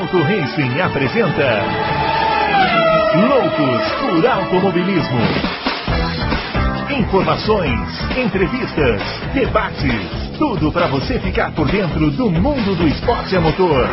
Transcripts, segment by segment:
Auto Racing apresenta Loucos por Automobilismo. Informações, entrevistas, debates, tudo para você ficar por dentro do mundo do esporte a motor.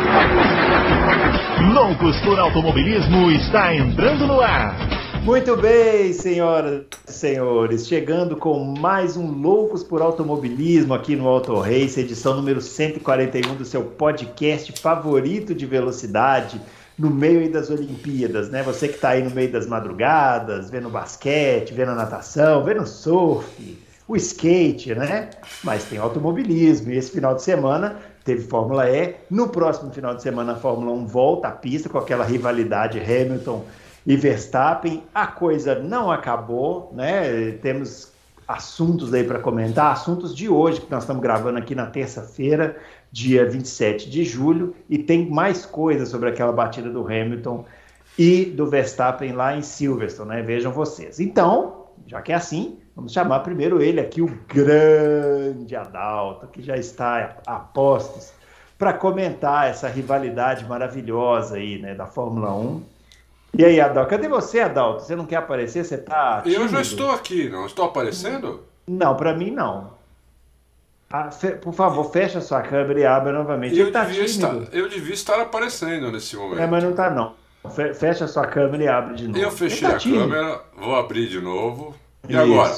Loucos por Automobilismo está entrando no ar. Muito bem, senhoras e senhores, chegando com mais um Loucos por Automobilismo aqui no Auto Race, edição número 141 do seu podcast favorito de velocidade no meio das Olimpíadas, né? Você que está aí no meio das madrugadas, vendo basquete, vendo natação, vendo surf, o skate, né? Mas tem automobilismo e esse final de semana teve Fórmula E. No próximo final de semana a Fórmula 1 volta à pista com aquela rivalidade Hamilton e Verstappen. A coisa não acabou, né? Temos assuntos aí para comentar, assuntos de hoje, que nós estamos gravando aqui na terça-feira, dia 27 de julho, e tem mais coisas sobre aquela batida do Hamilton e do Verstappen lá em Silverstone, né? Vejam vocês. Então, já que é assim, vamos chamar primeiro ele aqui, o grande Adalto, que já está a postos para comentar essa rivalidade maravilhosa aí, né, da Fórmula 1 e aí, Adalto? Cadê você, Adalto? Você não quer aparecer? Você tá. Tímido? Eu já estou aqui, não estou aparecendo? Não, para mim não. Ah, fe... Por favor, fecha sua câmera e abra novamente. Eu, tá devia estar, eu devia estar aparecendo nesse momento. É, mas não tá não. Fecha sua câmera e abre de novo. Eu fechei tá a tímido. câmera, vou abrir de novo. E Isso. agora?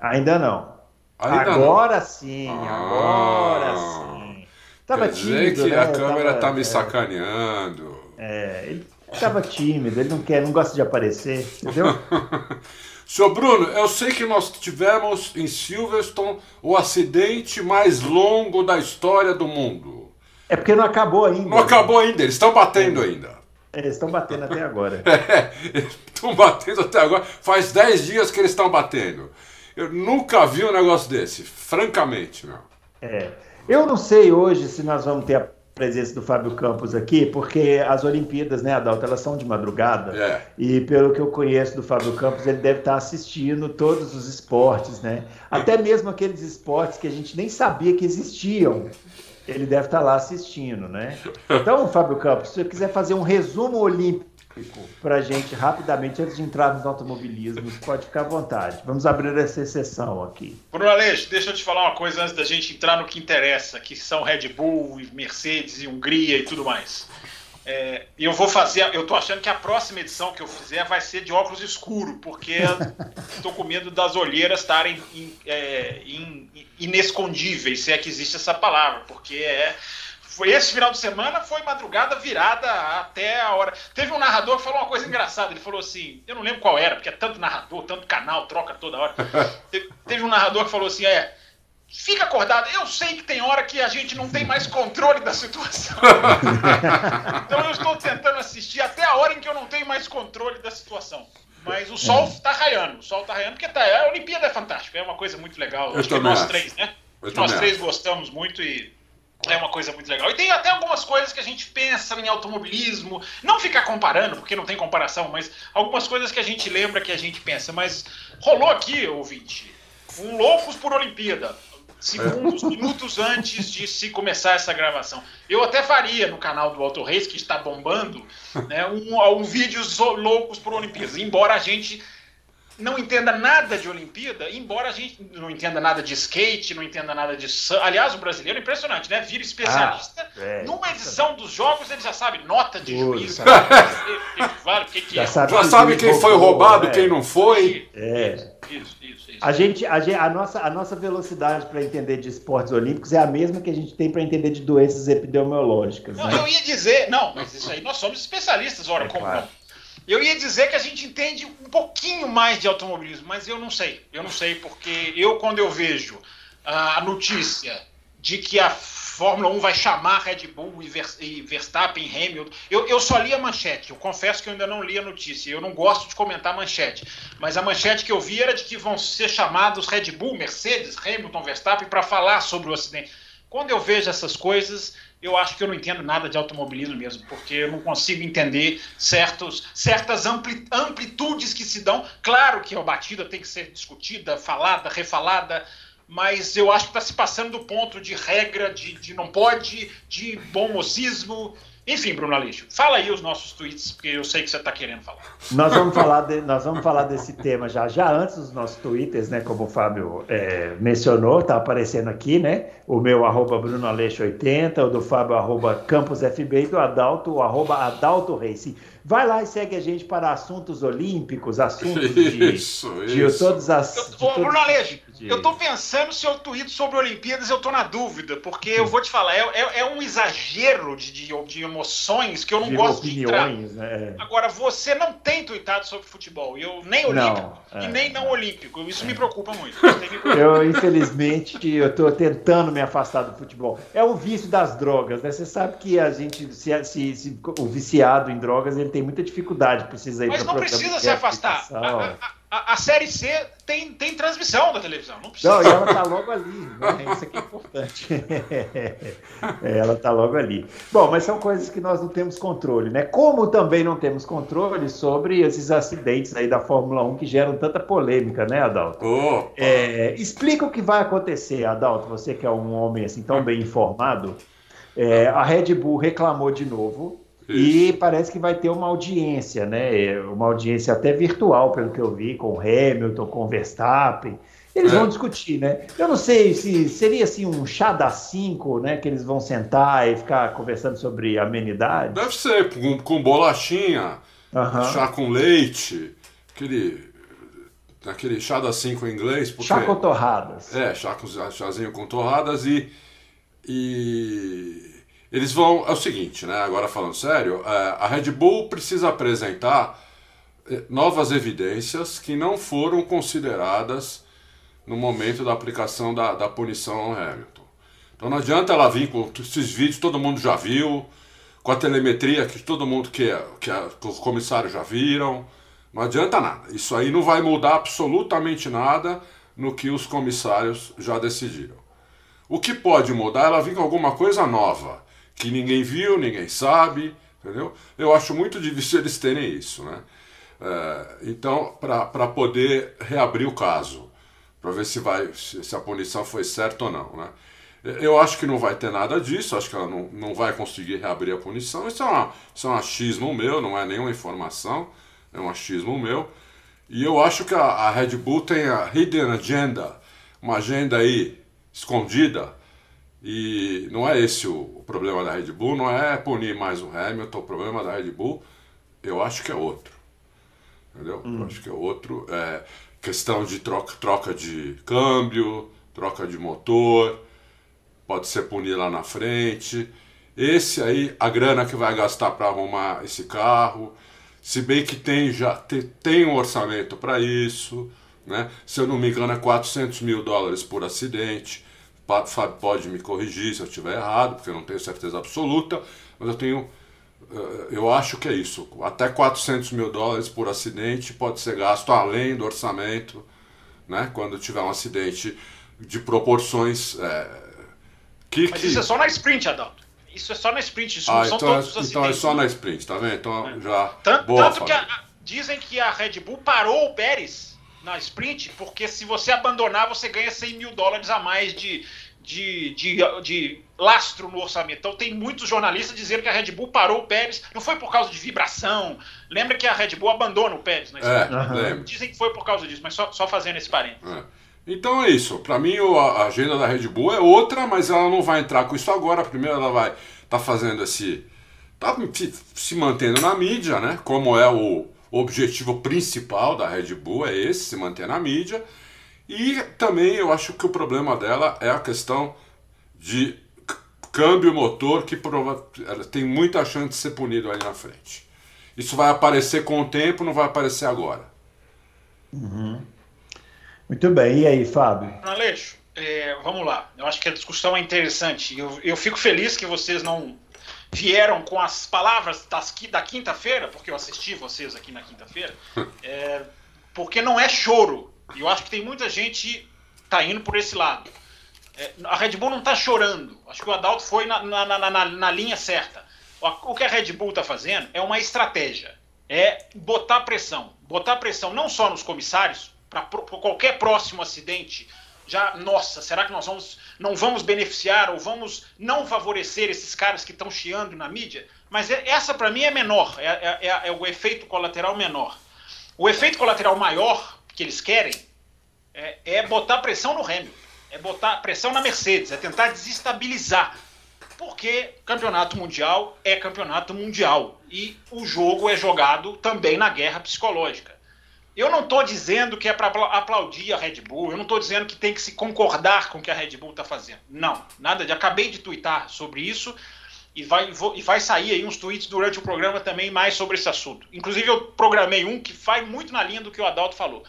Ainda não. Ainda agora não. sim, ah, agora sim. Tava quer dizer tímido, que né? a câmera Tava... tá me é. sacaneando. É, ele estava tímido, ele não quer, não gosta de aparecer, entendeu? Senhor Bruno, eu sei que nós tivemos em Silverstone o acidente mais longo da história do mundo. É porque não acabou ainda. Não acabou ainda, eles estão batendo é. ainda. É, eles estão batendo até agora. É, estão batendo até agora. Faz 10 dias que eles estão batendo. Eu nunca vi um negócio desse, francamente, meu. É. Eu não sei hoje se nós vamos ter a presença do Fábio Campos aqui, porque as Olimpíadas, né, Adalto, elas são de madrugada. É. E pelo que eu conheço do Fábio Campos, ele deve estar assistindo todos os esportes, né? Até mesmo aqueles esportes que a gente nem sabia que existiam. Ele deve estar lá assistindo, né? Então, Fábio Campos, se você quiser fazer um resumo olímpico para a gente rapidamente, antes de entrarmos no automobilismo. Pode ficar à vontade. Vamos abrir essa exceção aqui. Bruno Aleixo, deixa eu te falar uma coisa antes da gente entrar no que interessa, que são Red Bull, Mercedes e Hungria e tudo mais. É, eu vou fazer, eu tô achando que a próxima edição que eu fizer vai ser de óculos escuro, porque estou com medo das olheiras estarem in, é, in, inescondíveis, se é que existe essa palavra, porque é foi esse final de semana foi madrugada virada até a hora. Teve um narrador que falou uma coisa engraçada. Ele falou assim: eu não lembro qual era, porque é tanto narrador, tanto canal, troca toda hora. Teve, um narrador que falou assim: é. Fica acordado. Eu sei que tem hora que a gente não tem mais controle da situação. então eu estou tentando assistir até a hora em que eu não tenho mais controle da situação. Mas o sol está é. raiando. O sol está raiando porque tá, a Olimpíada é fantástica. É uma coisa muito legal. Eu Acho que nós acho. três, né? Nós três gostamos muito e é uma coisa muito legal. E tem até algumas coisas que a gente pensa em automobilismo, não ficar comparando, porque não tem comparação, mas algumas coisas que a gente lembra que a gente pensa. Mas rolou aqui, ouvinte, um Loucos por Olimpíada, segundos, minutos antes de se começar essa gravação. Eu até faria no canal do Auto Race, que está bombando, né, um, um vídeos loucos por Olimpíadas, embora a gente não entenda nada de Olimpíada, embora a gente não entenda nada de skate, não entenda nada de. Aliás, o brasileiro é impressionante, né? Vira especialista. Ah, é. Numa edição dos jogos, ele já sabe nota de juiz. Claro, que que já é. sabe, já sabe quem foi roubado, é. quem não foi. É. Isso, isso, isso. A, gente, a, gente, a, nossa, a nossa velocidade para entender de esportes olímpicos é a mesma que a gente tem para entender de doenças epidemiológicas. Não, né? eu ia dizer, não, mas isso aí nós somos especialistas, ora, é como claro. não? Eu ia dizer que a gente entende um pouquinho mais de automobilismo, mas eu não sei. Eu não sei, porque eu, quando eu vejo a notícia de que a Fórmula 1 vai chamar Red Bull e Verstappen, Hamilton. Eu, eu só li a manchete, eu confesso que eu ainda não li a notícia. Eu não gosto de comentar manchete, mas a manchete que eu vi era de que vão ser chamados Red Bull, Mercedes, Hamilton, Verstappen para falar sobre o acidente. Quando eu vejo essas coisas, eu acho que eu não entendo nada de automobilismo mesmo, porque eu não consigo entender certos, certas ampli, amplitudes que se dão. Claro que a batida tem que ser discutida, falada, refalada, mas eu acho que está se passando do ponto de regra, de, de não pode, de bom mocismo. Enfim, Bruno Aleixo, fala aí os nossos tweets, porque eu sei que você está querendo falar. Nós vamos falar, de, nós vamos falar desse tema já, já antes dos nossos twitters, né? Como o Fábio é, mencionou, está aparecendo aqui, né? O meu arroba Bruno Aleixo 80, o do Fábio arroba Campos FB e do Adalto, o arroba Adalto Racing. Vai lá e segue a gente para assuntos olímpicos, assuntos de, Isso, de isso. todas as. Eu, de ô, todos Bruno os Aleixo, de- eu tô pensando se eu tweet sobre Olimpíadas, eu tô na dúvida, porque eu vou te falar, é, é- é um exagero de, de, de emoções que eu não de gosto de entrar. opiniões, né? Agora, você não tem tweetado sobre futebol, eu nem Não, olímpico é. e nem não olímpico. Isso me preocupa muito. Eu, infelizmente, eu estou tentando me afastar do futebol. É o vício das drogas, né? Você sabe que a gente, se, se- se- o viciado em drogas, ele tem muita dificuldade, precisa ir Mas não precisa se afastar. reabilitação. A, a- a- a Série C tem, tem transmissão da televisão, não precisa. Não, e ela tá logo ali, né? Isso aqui é importante. É, ela tá logo ali. Bom, mas são coisas que nós não temos controle, né? Como também não temos controle sobre esses acidentes aí da Fórmula 1 que geram tanta polêmica, né, Adalto? Opa. É, explica o que vai acontecer, Adalto, você que é um homem assim tão bem informado. É, a Red Bull reclamou de novo e parece que vai ter uma audiência, né? É, Uma audiência até virtual, pelo que eu vi, com o Hamilton, com o Verstappen. Eles É. vão discutir, né? Eu não sei se seria assim um chá das cinco, né? Que eles vão sentar e ficar conversando sobre amenidades. Deve ser com, com bolachinha, chá com leite, aquele, aquele chá das cinco em inglês. Porque, Chá com torradas. É, chá com, chazinho com torradas e, e eles vão. É o seguinte, né? Agora falando sério, é, a Red Bull precisa apresentar eh, novas evidências que não foram consideradas no momento da aplicação da, da punição ao Hamilton. Então não adianta ela vir com esses vídeos, todo mundo já viu, com a telemetria que todo mundo que, que, a- que os comissários já viram. Não adianta nada. Isso aí não vai mudar absolutamente nada no que os comissários já decidiram. O que pode mudar é ela vir com alguma coisa nova, que ninguém viu, ninguém sabe, entendeu? Eu acho muito difícil eles terem isso, né? É, então, para poder reabrir o caso, para ver se, vai, se, a punição foi certa ou não, né? Eu acho que não vai ter nada disso, acho que ela não, não vai conseguir reabrir a punição. Isso é, uma, isso é um achismo meu, não é nenhuma informação, é um achismo meu. E eu acho que a, a Red Bull tem a Hidden Agenda, uma agenda aí escondida, e não é esse o, problema da Red Bull, não é punir mais o Hamilton, o problema da Red Bull, eu acho que é outro. Entendeu? Eu acho que é outro. É questão de troca, troca de câmbio, troca de motor, pode ser punir lá na frente. Esse aí, a grana que vai gastar para arrumar esse carro, se bem que tem já te- tem um orçamento para isso, né? Se eu não me engano é 400 mil dólares por acidente. Fábio pode me corrigir se eu estiver errado, porque eu não tenho certeza absoluta, mas eu tenho eh, eu acho que é isso. Até 400 mil dólares por acidente pode ser gasto além do orçamento, né? Quando tiver um acidente de proporções eh, que, Mas que- isso é só na sprint, Adalto. Isso é só na sprint, isso ah, não são então, é, todos os então é acidentes. só na sprint, tá vendo? Então já. Tanto, boa, tanto que a- dizem que a Red Bull parou o Pérez na sprint, porque se você abandonar, você ganha 100 mil dólares a mais de, de, de, de lastro no orçamento. Então tem muitos jornalistas dizendo que a Red Bull parou o Pérez, não foi por causa de vibração. Lembra que a Red Bull abandona o Pérez na É, sprint? Aham. lembro. Dizem que foi por causa disso, mas só, só fazendo esse parênteses. É. Então é isso. Para mim a agenda da Red Bull é outra, mas ela não vai entrar com isso agora. Primeiro ela vai estar fazendo esse, tá se mantendo na mídia, né? Como é o objetivo principal da Red Bull é esse, se manter na mídia. E também eu acho que o problema dela é a questão de câmbio motor que prova- ela tem muita chance de ser punido ali na frente. Isso vai aparecer com o tempo, não vai aparecer agora. Muito bem. E aí, Fábio? Aleixo, é, vamos lá. Eu acho que a discussão é interessante. Eu, eu fico feliz que vocês não vieram com as palavras das da quinta-feira, porque eu assisti vocês aqui na quinta-feira, é, porque não é choro. E eu acho que tem muita gente tá indo por esse lado. É, a Red Bull não está chorando. Acho que o Adalto foi na, na, na, na- na linha certa. O, o que a Red Bull está fazendo é uma estratégia. É botar pressão. Botar pressão não só nos comissários, para qualquer próximo acidente já, nossa, será que nós vamos, não vamos beneficiar ou vamos não favorecer esses caras que estão chiando na mídia? Mas é, essa para mim é menor, é, é, é, é, o efeito colateral menor. O efeito colateral maior que eles querem é, é botar pressão no Hamilton, é botar pressão na Mercedes, é tentar desestabilizar. Porque campeonato mundial é campeonato mundial e o jogo é jogado também na guerra psicológica. Eu não estou dizendo que é para aplaudir a Red Bull, eu não estou dizendo que tem que se concordar com o que a Red Bull está fazendo. Não, nada de. Acabei de twittar sobre isso e vai, vou, e vai sair aí uns tweets durante o programa também mais sobre esse assunto. Inclusive, eu programei um que vai muito na linha do que o Adalto falou.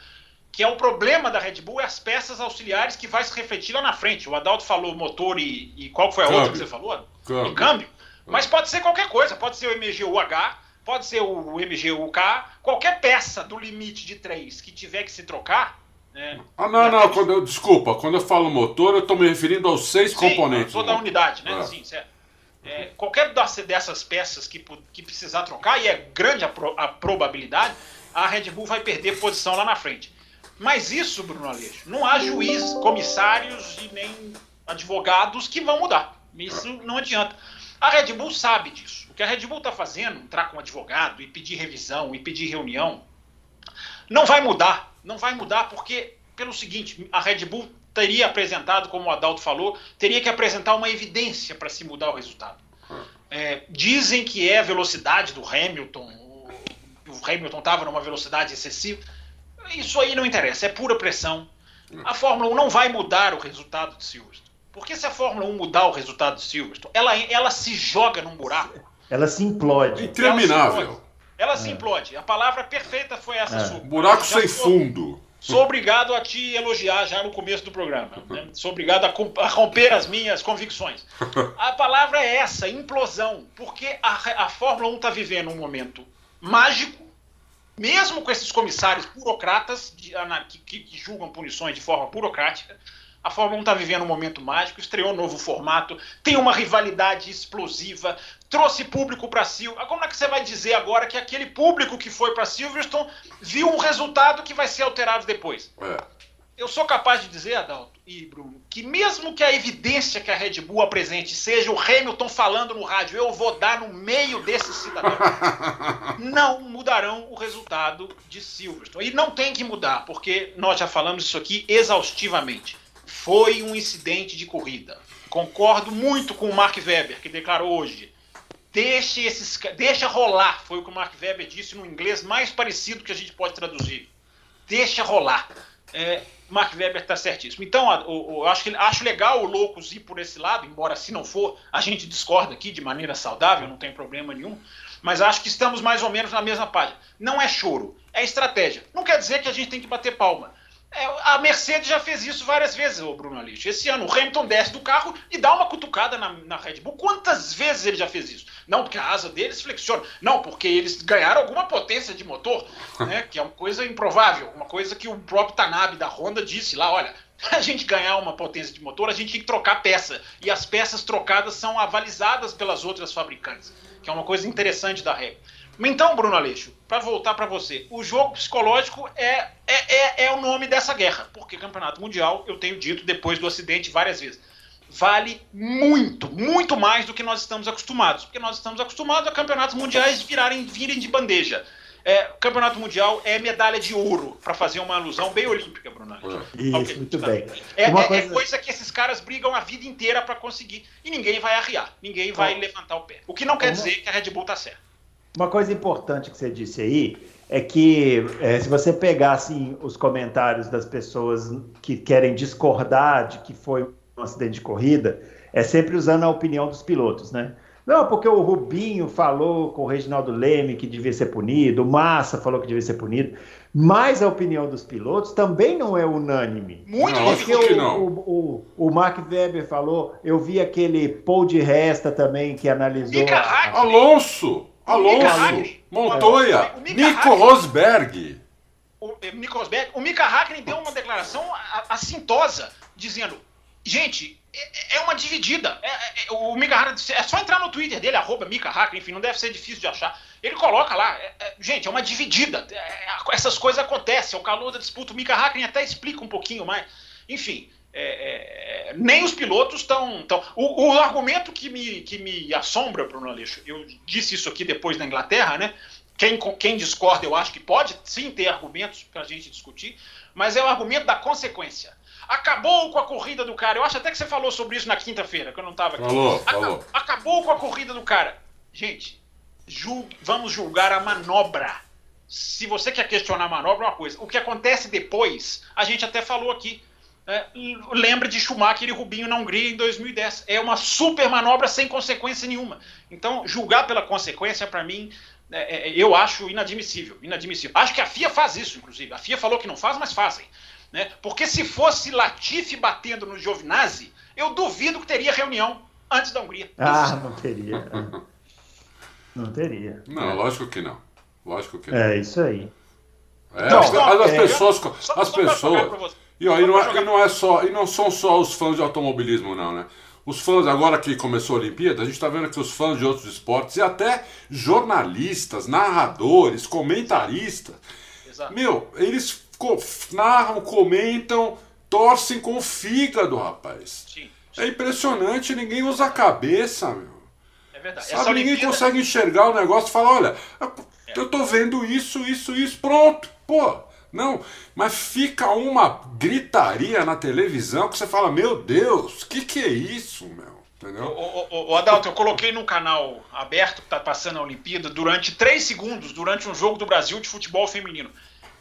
Que é o problema da Red Bull é as peças auxiliares que vai se refletir lá na frente. O Adalto falou motor e, e qual foi a câmbio. outra que você falou? Câmbio. E câmbio. Mas pode ser qualquer coisa, pode ser o MGUH, pode ser o MGUK, qualquer peça do limite de 3 que tiver que se trocar. Né, ah, não, não, quando eu, desculpa, quando eu falo motor, eu estou me referindo aos seis Sim, componentes. Toda a unidade, né? É. Sim, certo. É, qualquer dessas peças que, que precisar trocar, e é grande a, pro, a probabilidade, a Red Bull vai perder posição lá na frente. Mas isso, Bruno Aleixo, não há juízes, comissários e nem advogados que vão mudar. Isso não adianta. A Red Bull sabe disso. O que a Red Bull está fazendo, entrar com um advogado e pedir revisão e pedir reunião, não vai mudar. Não vai mudar porque, pelo seguinte, a Red Bull teria apresentado, como o Adalto falou, teria que apresentar uma evidência para se mudar o resultado. É, dizem que é a velocidade do Hamilton, o Hamilton estava numa velocidade excessiva. Isso aí não interessa, é pura pressão. A Fórmula 1 não vai mudar o resultado de Silverstone. Porque se a Fórmula 1 mudar o resultado de Silverstone, ela, ela se joga num buraco. Ela se implode. Interminável. Ela se implode. A palavra perfeita foi essa é. sua. Buraco sem fundo. Sou obrigado a te elogiar já no começo do programa. Né? Sou obrigado a, a, romper as minhas convicções. A palavra é essa, implosão. Porque a, a Fórmula 1 está vivendo um momento mágico, mesmo com esses comissários burocratas de, que, que julgam punições de forma burocrática a Fórmula 1 está vivendo um momento mágico, estreou um novo formato, tem uma rivalidade explosiva, trouxe público para Silverstone. Como é que você vai dizer agora que aquele público que foi para Silverstone viu um resultado que vai ser alterado depois? É. Eu sou capaz de dizer, Adalto e Bruno, que mesmo que a evidência que a Red Bull apresente seja o Hamilton falando no rádio, eu vou dar no meio desses cidadãos, não mudarão o resultado de Silverstone. E não tem que mudar, porque nós já falamos isso aqui exaustivamente foi um incidente de corrida. Concordo muito com o Mark Webber, que declarou hoje. Deixe esses, deixa rolar, foi o que o Mark Webber disse no inglês mais parecido que a gente pode traduzir. Deixa rolar. É, Mark Webber está certíssimo. Então, eu, acho, que, acho legal o Loucos ir por esse lado, embora se não for, a gente discorda aqui de maneira saudável, não tem problema nenhum. Mas acho que estamos mais ou menos na mesma página. Não é choro, é estratégia. Não quer dizer que a gente tem que bater palma. É, a Mercedes já fez isso várias vezes, o Bruno Aleixo. Esse ano o Hamilton desce do carro e dá uma cutucada na, na, Red Bull. Quantas vezes ele já fez isso? Não porque a asa deles flexiona. Não, porque eles ganharam alguma potência de motor, né? que é uma coisa improvável. Uma coisa que o próprio Tanabe da Honda disse lá: olha, a gente ganhar uma potência de motor, a gente tem que trocar peça. E as peças trocadas são avalizadas pelas outras fabricantes, que é uma coisa interessante da regra. Então, Bruno Aleixo, para voltar para você, o jogo psicológico é, é, é, é, o nome dessa guerra, porque Campeonato Mundial, eu tenho dito depois do acidente várias vezes, vale muito, muito mais do que nós estamos acostumados, porque nós estamos acostumados a campeonatos mundiais virarem, virem de bandeja. É, campeonato Mundial é medalha de ouro, para fazer uma alusão bem olímpica, Bruno. Isso, okay, muito tá. bem. É, é, coisa... é, coisa... que esses caras brigam a vida inteira para conseguir. E ninguém vai arriar, ninguém vai levantar o pé. O que não quer dizer que a Red Bull tá certa. Uma coisa importante que você disse aí é que é, se você pegar assim, os comentários das pessoas que querem discordar de que foi um acidente de corrida, é sempre usando a opinião dos pilotos, né? Não, porque o Rubinho falou com o Reginaldo Leme que devia ser punido, o Massa falou que devia ser punido, mas a opinião dos pilotos também não é unânime. Muito não, porque o, não. O, o, o, Mark Webber falou, eu vi aquele Paul de Resta também que analisou. A... Alonso! Alonso, Montoya, Nico Rosberg. O Nico Rosberg, o Mika Hakkinen deu uma declaração assintosa, dizendo: gente, é, é uma dividida. É, é, o Mika é só entrar no Twitter dele, arroba Mika Hakkinen, enfim, não deve ser difícil de achar. Ele coloca lá, é, é, gente, é uma dividida. essas coisas acontecem, é o calor da disputa. O Mika Hakkinen até explica um pouquinho mais. Enfim, é, é, nem os pilotos estão. Tão... O, o, argumento que me, que me assombra, Bruno Aleixo, eu disse isso aqui depois na Inglaterra, né? Quem, quem discorda, eu acho que pode sim ter argumentos para a gente discutir, mas é o argumento da consequência. Acabou com a corrida do cara. Eu acho até que você falou sobre isso na quinta-feira, que eu não estava aqui. Falou, falou. Acabou com a corrida do cara. Gente, julgue, vamos julgar a manobra. Se você quer questionar a manobra, é uma coisa. O que acontece depois, a gente até falou aqui. É, lembra de Schumacher e Rubinho na Hungria em 2010. É uma super manobra sem consequência nenhuma. Então, julgar pela consequência, para mim, é, é, eu acho inadmissível, inadmissível. Acho que a FIA faz isso, inclusive. A FIA falou que não faz, mas fazem. Né? Porque se fosse Latifi batendo no Giovinazzi, eu duvido que teria reunião antes da Hungria. Ah, não teria. Não teria. Não, lógico que não. Lógico que não. É isso aí. É, não, as, as, é, pessoas. Só, as só pessoas. E, ó, e, não é, e não é só. E não são só os fãs de automobilismo, não, né? Os fãs, agora que começou a Olimpíada, a gente está vendo que os fãs de outros esportes e até jornalistas, narradores, comentaristas, Exato. meu, eles narram, comentam, torcem com o fígado, rapaz. Sim, sim. É impressionante, ninguém usa a cabeça, meu. É verdade. Sabe, ninguém consegue enxergar o negócio e falar, olha, é. eu tô vendo isso, isso, isso, pronto, pô. Não, mas fica uma gritaria na televisão que você fala, meu Deus, o que, que é isso, meu? Entendeu? O, o, o, Adalto, eu coloquei no canal aberto que tá passando a Olimpíada durante três segundos, durante um jogo do Brasil de futebol feminino.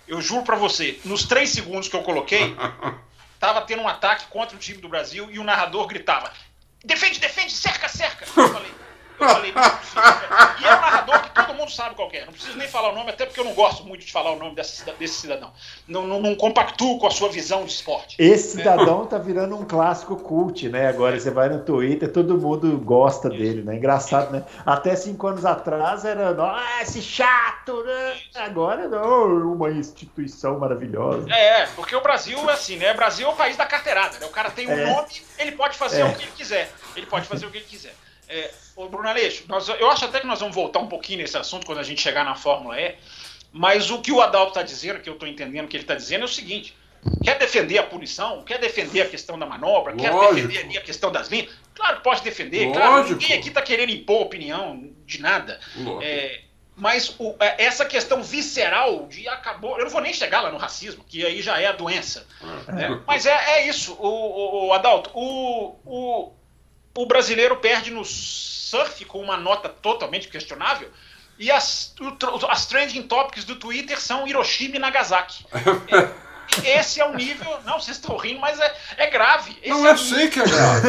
Eu juro para você, nos três segundos que eu coloquei, tava tendo um ataque contra o time do Brasil e o narrador gritava: defende, defende, cerca, cerca. Eu falei, eu falei, não é possível. E é um narrador que todo mundo sabe qual é. Não preciso nem falar o nome, até porque eu não gosto muito de falar o nome desse, desse cidadão. Não, não, não, compactuo com a sua visão de esporte. Esse cidadão é. tá virando um clássico cult, né? Agora você vai no Twitter, todo mundo gosta dele, né? Engraçado, né? Até cinco anos atrás era, ah, esse chato, né? Agora não, uma instituição maravilhosa. É, porque o Brasil é assim, né? O Brasil é o país da carteirada, né? O cara tem um é. nome, ele pode fazer é. o que ele quiser. Ele pode fazer o que ele quiser. É, ô Bruno Aleixo, nós, eu acho até que nós vamos voltar um pouquinho nesse assunto quando a gente chegar na Fórmula E, mas o que o Adalto está dizendo, que eu estou entendendo que ele está dizendo, é o seguinte: quer defender a punição, quer defender a questão da manobra, Lógico. quer defender a questão das linhas. Claro que pode defender, Lógico. claro, ninguém aqui está querendo impor opinião de nada. É, mas o, é, essa questão visceral de acabou. Eu não vou nem chegar lá no racismo, que aí já é a doença. É. Né? Mas é, é isso, o, o, o Adalto. O, o, brasileiro perde no surf com uma nota totalmente questionável. E as, as trending topics do Twitter são Hiroshima e Nagasaki. Esse é o nível. Não, vocês estão rindo, mas é, é grave. Esse não, é eu sei que é grave.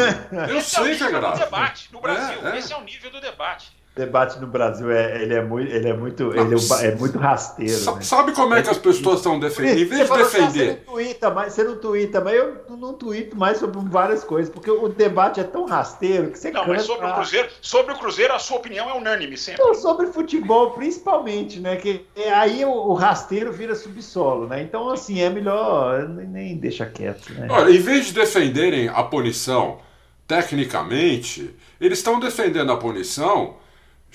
Eu sei é que é grave. Do debate no Brasil. É, é. Esse é o nível do debate debate no Brasil é, ele é muito, ele é muito, não, ele é, é, muito rasteiro. Né? Sabe como é que as pessoas estão defendendo? Em vez de defender. Você não tuita mais, você não tuita, mas eu não tuito mais sobre várias coisas, porque o debate é tão rasteiro que você Não, mas sobre o Cruzeiro, sobre o Cruzeiro a sua opinião é unânime sempre. Então, sobre futebol, principalmente, né? Que aí o, o, rasteiro vira subsolo, né? Então, assim, é melhor nem deixa quieto. Né? Olha, em vez de defenderem a punição tecnicamente, eles estão defendendo a punição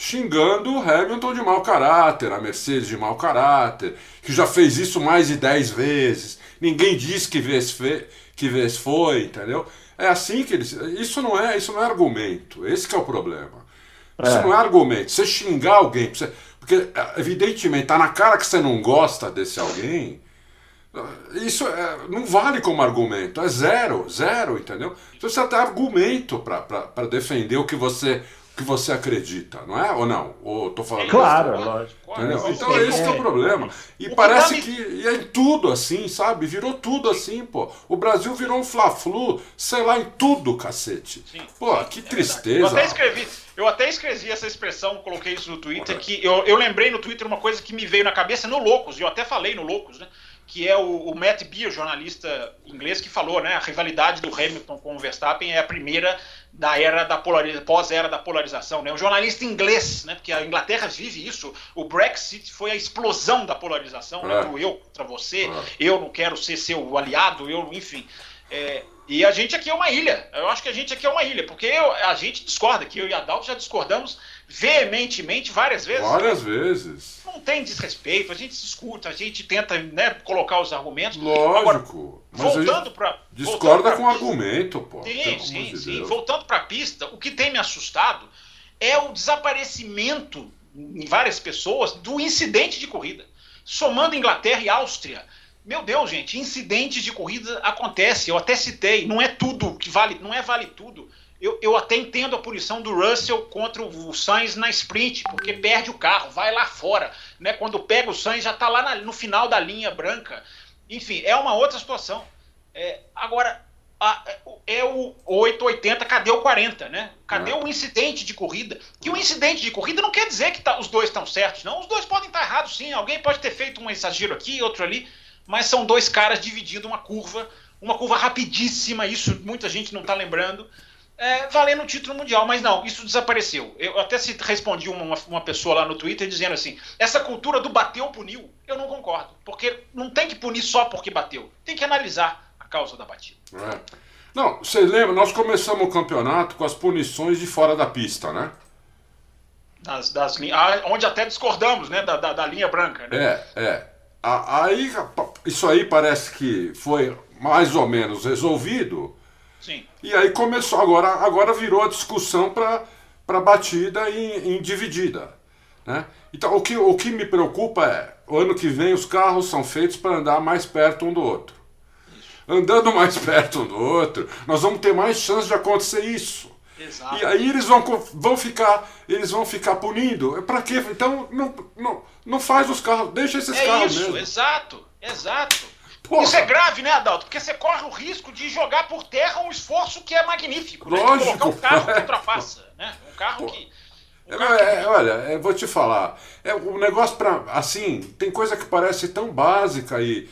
xingando o Hamilton de mau caráter, a Mercedes de mau caráter, que já fez isso mais de 10 vezes. Ninguém diz que vez, fe... que vez foi, entendeu? É assim que eles. Isso não é, isso não é argumento. Esse é o problema. Isso é. não é argumento. Você xingar alguém, você... porque evidentemente está na cara que você não gosta desse alguém. Isso é, não vale como argumento, é zero, zero, entendeu? Você tem argumento para defender o que você que você acredita, não é? Ou não? Ou tô falando Claro, isso, lógico. Entendeu? Então é esse que é o problema. E o parece que, tá me... que é em tudo assim, sabe? Virou tudo assim, pô. O Brasil virou um fla-flu, sei lá, em tudo, cacete. Sim, pô, sim, que é tristeza. eu até escrevi, eu até escrevi essa expressão, coloquei isso no Twitter, que eu, eu lembrei no Twitter uma coisa que me veio na cabeça no Loucos, e eu até falei no Loucos, né? que é o, o Matt Beer, jornalista inglês, que falou, né? A rivalidade do Hamilton com o Verstappen é a primeira da era da polarização, pós-era da polarização, né? Um jornalista inglês, né? Porque a Inglaterra vive isso. O Brexit foi a explosão da polarização, né? é. né? Do eu contra você, é. eu não quero ser seu aliado, eu, enfim. É, E a gente aqui é uma ilha. Eu acho que a gente aqui é uma ilha, porque eu, a gente discorda, que eu e a Adalto já discordamos veementemente várias vezes. Várias vezes. Não tem desrespeito, a gente se escuta, a gente tenta né, colocar os argumentos. Lógico. Agora, voltando para. Discorda com pista, argumento, pô. Sim, sim, de sim. Voltando para a pista, o que tem me assustado é o desaparecimento em várias pessoas do incidente de corrida. Somando Inglaterra e Áustria meu Deus, gente, incidentes de corrida acontecem. Eu até citei, não é tudo que vale, não é vale tudo. Eu, eu até entendo a punição do Russell contra o Sainz na sprint, porque perde o carro, vai lá fora. Né? Quando pega o Sainz, já está lá na, no final da linha branca. Enfim, é uma outra situação. É, agora, a, é o 880, cadê o 40, né? Cadê o incidente de corrida? Que o incidente de corrida não quer dizer que tá, os dois estão certos, não. Os dois podem estar errados, sim. Alguém pode ter feito um exagero aqui, outro ali mas são dois caras dividindo uma curva, uma curva rapidíssima, isso muita gente não está lembrando, é, valendo o título mundial. Mas não, isso desapareceu. Eu até se respondi uma, uma pessoa lá no Twitter dizendo assim: essa cultura do bateu, puniu, eu não concordo. Porque não tem que punir só porque bateu, tem que analisar a causa da batida. É. Não, você lembra, nós começamos o campeonato com as punições de fora da pista, né? Das, das ah, onde até discordamos, né? Da, da, da linha branca. Né? É, é. Aí, isso aí parece que foi mais ou menos resolvido. Sim. E aí começou, agora, agora virou a discussão para batida em, em, dividida. Né? Então, o que, o que me preocupa é, o ano que vem os carros são feitos para andar mais perto um do outro. Andando mais perto um do outro, nós vamos ter mais chance de acontecer isso. Exato. E aí eles vão, vão ficar eles vão ficar punindo. Para quê? Então não, não, não faz os carros, deixa esses é carros isso, mesmo. Exato, exato. Porra. Isso é grave, né, Adalto? Porque você corre o risco de jogar por terra um esforço que é magnífico. Lógico. Né? De colocar um carro que ultrapassa, né? Um carro que. É, carro é, que... Olha, eu vou te falar. É um negócio para assim, tem coisa que parece tão básica e,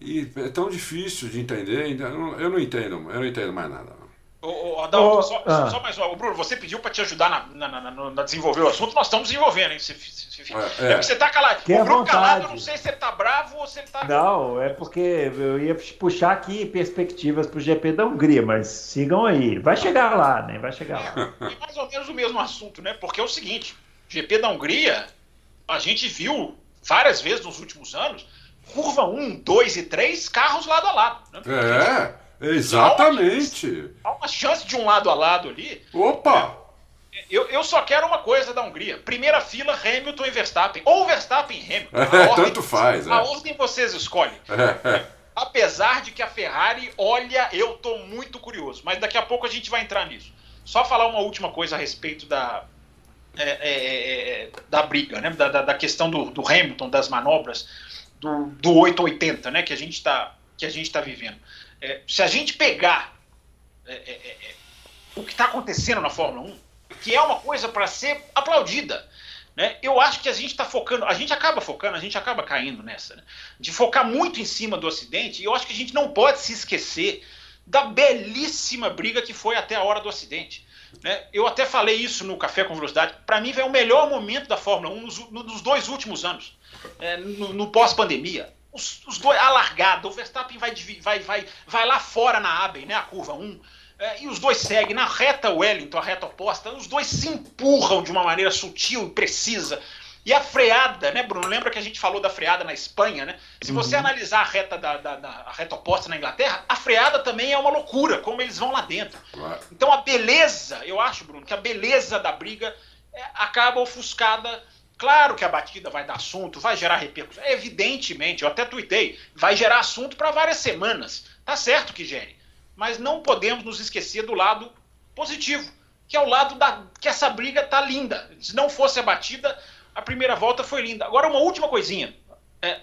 e é tão difícil de entender. Eu não, eu não entendo, eu não entendo mais nada. Ô, ô, Adalto, oh, só, ah. só, mais uma. Bruno, você pediu para te ajudar na, na, na, na, desenvolver o assunto, nós estamos desenvolvendo, hein? Você, é, é. é você tá calado. Que o Bruno calado, eu não sei se ele tá bravo ou se ele tá. Não, é porque eu ia puxar aqui perspectivas pro GP da Hungria, mas sigam aí. Vai chegar lá, né? Vai chegar lá. É, é mais ou menos o mesmo assunto, né? Porque é o seguinte: GP da Hungria, a gente viu várias vezes nos últimos anos, curva 1, 2 e 3, carros lado a lado. Né? É. Exatamente. Há uma chance de um lado a lado ali. Opa! É, eu, eu só quero uma coisa da Hungria. Primeira fila, Hamilton e Verstappen. Ou Verstappen e Hamilton. É, ordem, tanto faz. A é. ordem vocês escolhem. É. Apesar de que a Ferrari, olha, eu tô muito curioso. Mas daqui a pouco a gente vai entrar nisso. Só falar uma última coisa a respeito da, é, é, da briga, né? da, da, da questão do, do, Hamilton, das manobras, do, do 880 né? que a gente está tá vivendo é, se a gente pegar é, é, é, é o que está acontecendo na Fórmula 1, que é uma coisa para ser aplaudida, né? eu acho que a gente está focando, a gente acaba focando, a gente acaba caindo nessa, né? de focar muito em cima do acidente, e eu acho que a gente não pode se esquecer da belíssima briga que foi até a hora do acidente. Né? Eu até falei isso no Café com Velocidade. Para mim, é o melhor momento da Fórmula 1 nos, nos dois últimos anos, é, no, no pós-pandemia os, os dois, a largada, o Verstappen vai, vai, vai, vai lá fora na Aben, né, a curva 1, é, e os dois seguem na reta Wellington, a reta oposta, os dois se empurram de uma maneira sutil e precisa. E a freada, né, Bruno? Lembra que a gente falou da freada na Espanha, né? Se você uhum. analisar a reta, da, da, da, a reta oposta na Inglaterra, a freada também é uma loucura, como eles vão lá dentro. Então a beleza, eu acho, Bruno, que a beleza da briga é, acaba ofuscada Claro que a batida vai dar assunto, vai gerar repercussão. Evidentemente, eu até tuitei, vai gerar assunto para várias semanas. Tá certo que gere. Mas não podemos nos esquecer do lado positivo, que é o lado da que essa briga tá linda. Se não fosse a batida, a primeira volta foi linda. Agora, uma última coisinha. É,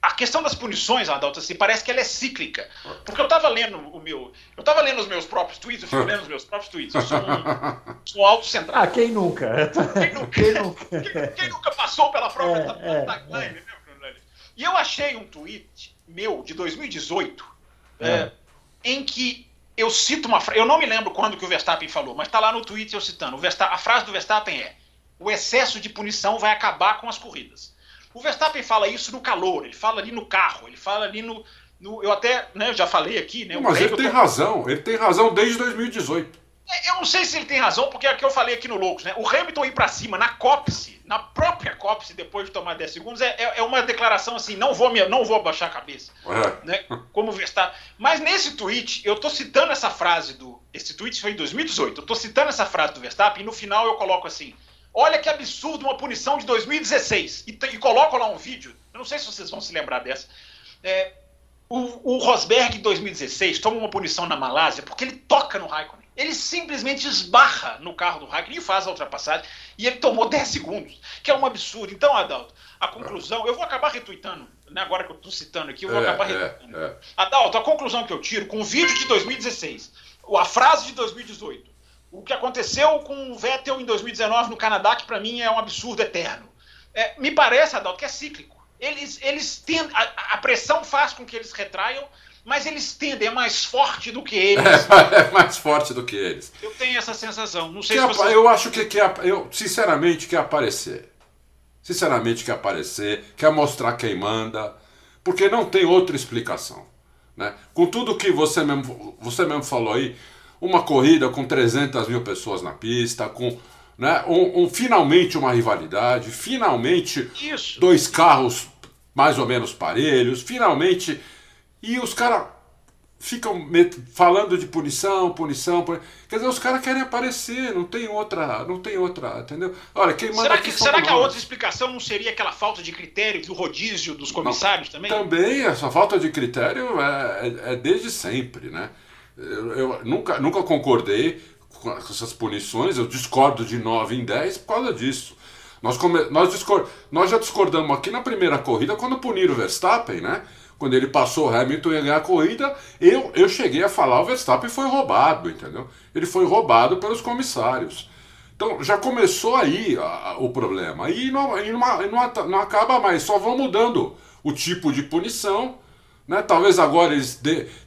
a questão das punições, Adalto, assim, parece que ela é cíclica. Porque eu estava lendo o meu. Eu estava lendo os meus próprios tweets, eu fico lendo os meus próprios tweets. Eu sou um, sou autocentrado. Ah, quem nunca? Quem nunca, quem nunca? quem, quem nunca passou pela própria é, timeline, é, né, E eu achei um tweet meu de 2018 é. é. em que eu cito uma frase. Eu não me lembro quando que o Verstappen falou, mas está lá no tweet eu citando. a frase do Verstappen é: o excesso de punição vai acabar com as corridas. O Verstappen fala isso no calor, ele fala ali no carro, ele fala ali no, No, eu até né, já falei aqui, né? Mas ele tem razão, ele tem razão desde 2018. É, eu não sei se ele tem razão, porque é o que eu falei aqui no Loucos, né? O Hamilton ir para cima na cópice, na própria cópice, depois de tomar 10 segundos, é, é, é uma declaração assim, não vou, me, não vou abaixar a cabeça. É. Né? Como Verstappen. Mas nesse tweet, eu tô citando essa frase do. Esse tweet foi em 2018. Eu tô citando essa frase do Verstappen e no final eu coloco assim: olha que absurdo uma punição de 2016. E, e coloco lá um vídeo, eu não sei se vocês vão se lembrar dessa. É, o, o Rosberg em 2016 toma uma punição na Malásia porque ele toca no Raikkonen. Ele simplesmente esbarra no carro do Raikkonen e faz a ultrapassagem. E ele tomou 10 segundos, que é um absurdo. Então, Adalto, a conclusão. Eu vou acabar retweetando, né, agora que eu estou citando aqui, eu vou é, acabar é, retweetando. É, é. Adalto, a conclusão que eu tiro com o vídeo de 2016, a frase de 2018, o que aconteceu com o Vettel em 2019 no Canadá, que para mim é um absurdo eterno. É, me parece, Adalto, que é cíclico. Eles, eles tendem, a, a pressão faz com que eles retraiam mas eles tendem, é mais forte do que eles. É, é mais forte do que eles. Eu tenho essa sensação. Não sei que se. Eu acho que, que eu, sinceramente, quer aparecer. Sinceramente, quer aparecer, quer mostrar quem manda, porque não tem outra explicação. Né? Com tudo que você mesmo, você mesmo falou aí, uma corrida com 300 mil pessoas na pista, com né, um, um finalmente uma rivalidade, finalmente Isso. dois carros mais ou menos parelhos, finalmente e os caras ficam falando de punição, punição, punição. Quer dizer, os caras querem aparecer, não tem outra, não tem outra, entendeu? Olha, quem manda Será que, será que a outra explicação não seria aquela falta de critério do rodízio dos comissários não, também? Também, essa falta de critério é, é, é desde sempre, né? Eu, eu, nunca, nunca concordei com essas punições, eu discordo de 9 em 10 por causa disso. Nós, come, nós, discord, nós já discordamos aqui na primeira corrida quando puniram o Verstappen, né? quando ele passou o Hamilton ia ganhar a corrida, eu, eu cheguei a falar o Verstappen foi roubado, entendeu? Ele foi roubado pelos comissários. Então já começou aí a, a, o problema. E, não, e não, não, não, acaba mais, só vão mudando o tipo de punição. Né? Talvez agora eles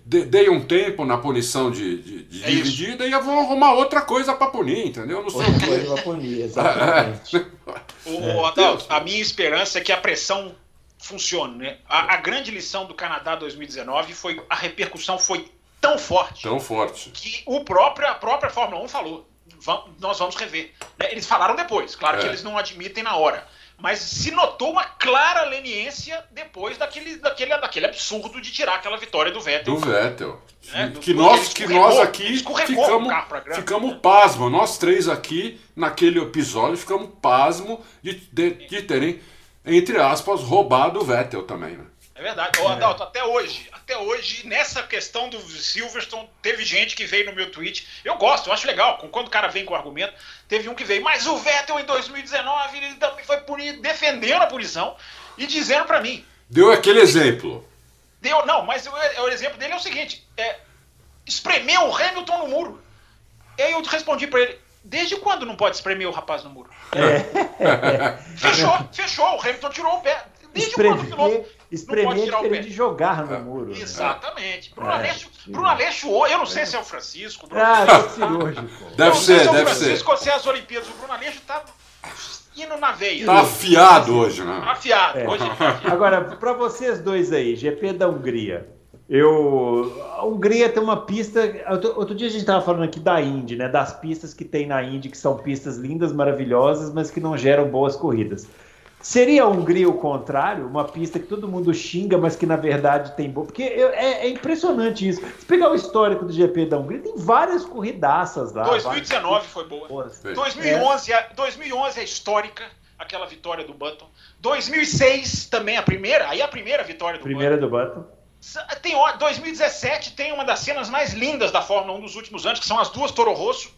deem um tempo na punição de, de, de é dividida isso. e vão arrumar outra coisa para punir, entendeu? Não sei outra coisa para punir, exatamente. É. O, Adalto, a minha esperança é que a pressão funcione. Né? A, a, grande lição do Canadá 2019 foi a repercussão foi tão forte. Tão forte. Que o próprio, a própria Fórmula 1 falou. Vamos, nós vamos rever. Né? Eles falaram depois, claro é. que eles não admitem na hora. Mas se notou uma clara leniência depois daquele, daquele, daquele absurdo de tirar aquela vitória do Vettel. Do Vettel. É, que, nós, que nós aqui ficamos, ficamos né? pasmo. Nós três aqui, naquele episódio, ficamos pasmo de, de, de terem entre aspas, roubado o Vettel também, né? É verdade. Ô, Adalto, até hoje, até hoje, nessa questão do Silverstone, teve gente que veio no meu tweet. Eu gosto, eu acho legal. Quando o cara vem com argumento, teve um que veio, mas o Vettel em 2019 ele também foi punido, defendendo a punição e dizendo para mim. Deu aquele exemplo. Deu, não, mas o, o exemplo dele é o seguinte: é, espremeu o Hamilton no muro. E aí eu respondi para ele: Desde quando não pode espremer o rapaz no muro? É. fechou, fechou. O Hamilton tirou o pé. Desde quando o piloto espremer não pode tirar o pé? de jogar no muro. Né? Exatamente. Bruno, é. Aleixo, Bruno Aleixo, eu não sei se é o Francisco. Bruno ah, é cirúrgico. Deve ser, se é deve o Francisco, ser. se é as Olimpíadas. O Bruno Aleixo tá indo na veia. Tá afiado hoje, né? Tá afiado. É. Hoje tá afiado. Agora, para vocês dois aí, GP da Hungria. Eu, a Hungria tem uma pista. Outro, outro dia a gente estava falando aqui da Indy, né? Das pistas que tem na Indy, que são pistas lindas, maravilhosas, mas que não geram boas corridas. Seria a Hungria o contrário? Uma pista que todo mundo xinga, mas que na verdade tem boa. Porque é, é, impressionante isso. Se pegar o histórico do GP da Hungria, tem várias corridaças lá. 2019 várias... foi boa. Boas. 2011, é. 2011 é histórica, aquela vitória do Button. 2006 também a primeira, aí a primeira vitória do primeira Button. Primeira do Button. Tem, 2017 tem uma das cenas mais lindas da Fórmula 1 dos últimos anos, que são as duas Toro Rosso,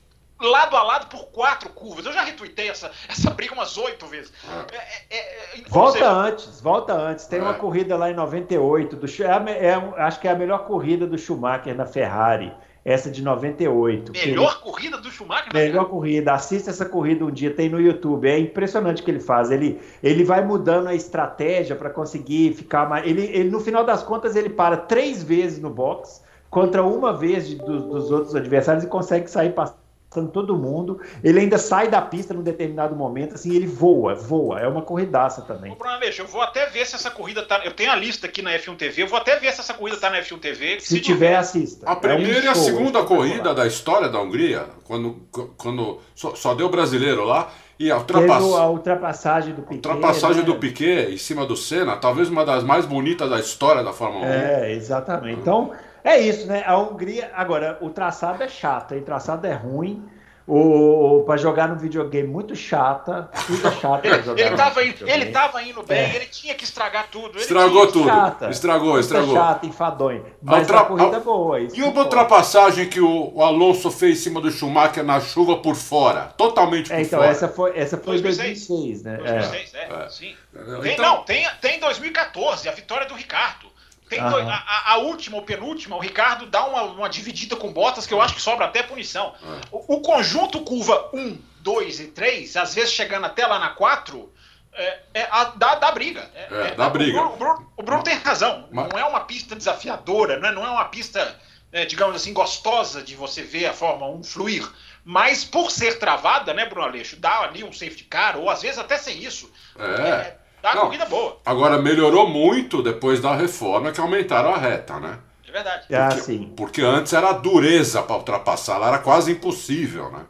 lado a lado por quatro curvas. Eu já retuitei essa, essa briga umas oito vezes. É, é, é, é volta seja... antes, volta antes. Tem uma é. corrida lá em 98, do, é, acho que é a melhor corrida do Schumacher na Ferrari essa de 98. Melhor ele... corrida do Schumacher? Melhor corrida. Assista essa corrida um dia, tem no YouTube. É impressionante o que ele faz. Ele, ele vai mudando a estratégia para conseguir ficar mais. Ele, ele, no final das contas, ele para três vezes no box contra uma vez de, do, dos outros adversários e consegue sair passando passando todo mundo. Ele ainda sai da pista num determinado momento, assim, ele voa, voa. É uma corridaça também. Ô, Bruno Aleixo, eu vou até ver se essa corrida tá. Eu tenho a lista aqui na F1 TV, eu vou até ver se essa corrida tá na F1 TV. Se, se tiver, assista. A primeira é um e a segunda corrida da história da Hungria, quando, quando só, só deu brasileiro lá. E a, ultrapass... a ultrapassagem do Piquet. ultrapassagem né? do Piquet em cima do Senna, talvez uma das mais bonitas da história da Fórmula 1. É, exatamente. Então, é isso, né? A Hungria. Agora, o traçado é chato, o traçado é ruim. O, para jogar no videogame muito chata, tudo é chato ele, jogar ele, tava indo, ele tava indo bem, é. ele tinha que estragar tudo. estragou tudo. Chata, estragou, estragou. Chata, enfadonho. Mas a, a corrida é boa. e uma ultrapassagem que o, o, Alonso fez em cima do Schumacher na chuva por fora. Totalmente por é, então, fora. Essa foi, essa foi 2006, 2006 né? 2006, é, é, é. sim. Tem, então... Não, tem, tem 2014, a vitória do Ricardo. Dois, a, a, última ou penúltima, o Ricardo dá uma, uma dividida com botas que eu acho que sobra até punição. É. O, o, conjunto curva 1, 2 e 3, às vezes chegando até lá na 4, é, é, a, dá, dá briga. É, é, é dá briga. O Bruno, o Bruno, o Bruno tem razão. Mas... Não é uma pista desafiadora, não é, não é uma pista, é, digamos assim, gostosa de você ver a Fórmula 1 fluir. Mas por ser travada, né, Bruno Aleixo, dá ali um safety car, ou às vezes até sem isso. É Dá uma corrida boa. Agora melhorou muito depois da reforma que aumentaram a reta, né? É verdade. Ah, porque, sim. porque antes era dureza para ultrapassar, lá era quase impossível, né?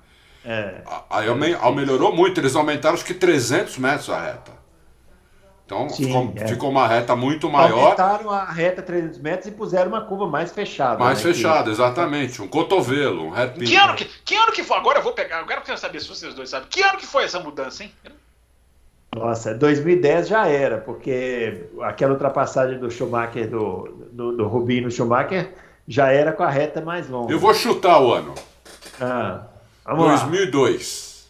É. Aí é melhorou muito, eles aumentaram acho que 300 metros a reta. Então Sim, ficou, é. ficou, uma reta muito maior. Aumentaram a reta 300 metros e puseram uma curva mais fechada. Mais né, fechada, que... exatamente. Um cotovelo, um hairpin. Que ano que, que ano que foi? Agora eu vou pegar, eu quero saber se vocês dois sabem. Que ano que foi essa mudança, hein? Nossa, 2010 já era, porque aquela ultrapassagem do Schumacher, do, do, do Rubinho Schumacher, já era com a reta mais longa. Eu vou chutar o ano. Ah, 2002.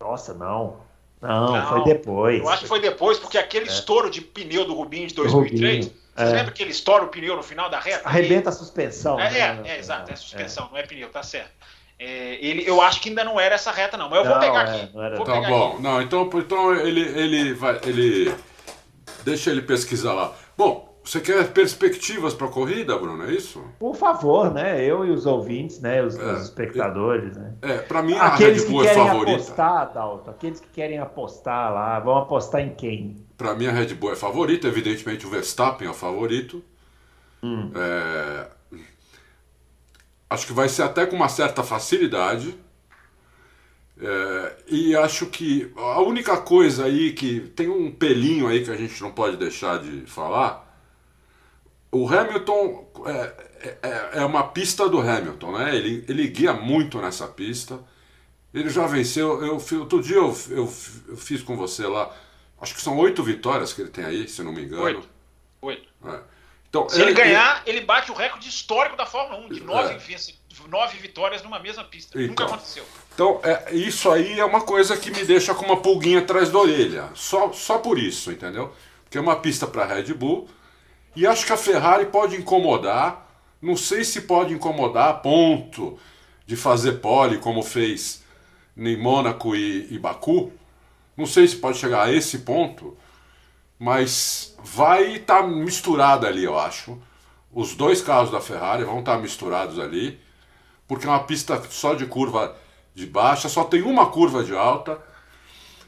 Lá. Nossa, não. não. não. foi depois. Eu acho que foi depois, porque aquele é. estouro de pneu do Rubinho de 2003. Rubinho. Você é. lembra que ele estoura o pneu no final da reta? Arrebenta a suspensão. É, né? é, é, exato, é suspensão, é. não é pneu, tá certo. É, ele, eu acho que ainda não era essa reta, não. Mas eu não, vou pegar é, aqui. Vou tá bom. Aqui. Não, então, então ele, ele vai. Ele. Deixa ele pesquisar lá. Bom, você quer perspectivas para a corrida, Bruno? É isso? Por favor, né? Eu e os ouvintes, né? Os, é, os espectadores, né? É, para mim aqueles a Red Bull que querem é favorita. apostar, Dalton, aqueles que querem apostar lá, vão apostar em quem? Para mim a Red Bull é favorita, evidentemente o Verstappen é o favorito. Hum. É, acho que vai ser até com uma certa facilidade. É, e acho que a única coisa aí que tem um pelinho aí que a gente não pode deixar de falar. O Hamilton é, é, é uma pista do Hamilton, né? Ele, ele guia muito nessa pista. Ele já venceu. Eu, outro dia eu, eu, eu fiz com você lá. Acho que são oito vitórias que ele tem aí, se não me engano. Oito. Oito. É. Então, Se ele, ganhar, ele... ele bate o recorde histórico da Fórmula 1, de nove, é. nove vitórias numa mesma pista. Então, Nunca aconteceu. Então, é, isso aí é uma coisa que me deixa com uma pulguinha atrás da orelha. Só, só por isso, entendeu? Porque é uma pista para Red Bull. E acho que a Ferrari pode incomodar. Não sei se pode incomodar a ponto de fazer pole, como fez em Mônaco e, e Baku. Não sei se pode chegar a esse ponto mas vai estar tá misturado ali, eu acho. Os dois carros da Ferrari vão estar tá misturados ali, porque é uma pista só de curva de baixa, só tem uma curva de alta,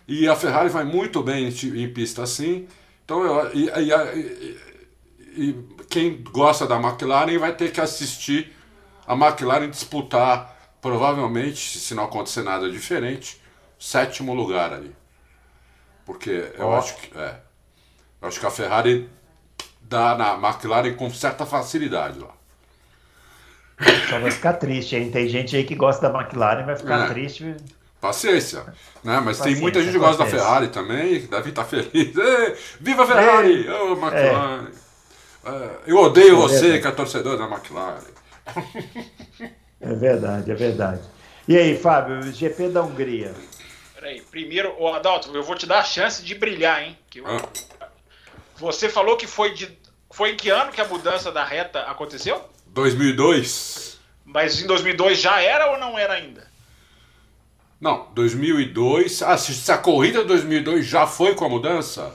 e a Ferrari vai muito bem em, em pista assim. Então, eu, e, e, e, quem gosta da McLaren vai ter que assistir a McLaren disputar, provavelmente, se não acontecer nada diferente, sétimo lugar ali. Porque eu oh. acho que. É, acho que a Ferrari dá na McLaren com certa facilidade lá. Só vai ficar triste, hein? Tem gente aí que gosta da McLaren vai ficar é. triste. Paciência, né? Mas Paciência, tem muita gente que gosta da Ferrari também, que deve estar feliz. Ei, viva a Ferrari! Ô, oh, McLaren! É. eu odeio é você, que é torcedor da McLaren. É verdade, é verdade. E aí, Fábio, GP da Hungria. Peraí, primeiro, ô Adalto, eu vou te dar a chance de brilhar, hein? Que eu, ah. Você falou que foi de. Foi em que ano que a mudança da reta aconteceu? 2002. Mas em 2002 já era ou não era ainda? Não, 2002. Ah, se a corrida de 2002 já foi com a mudança?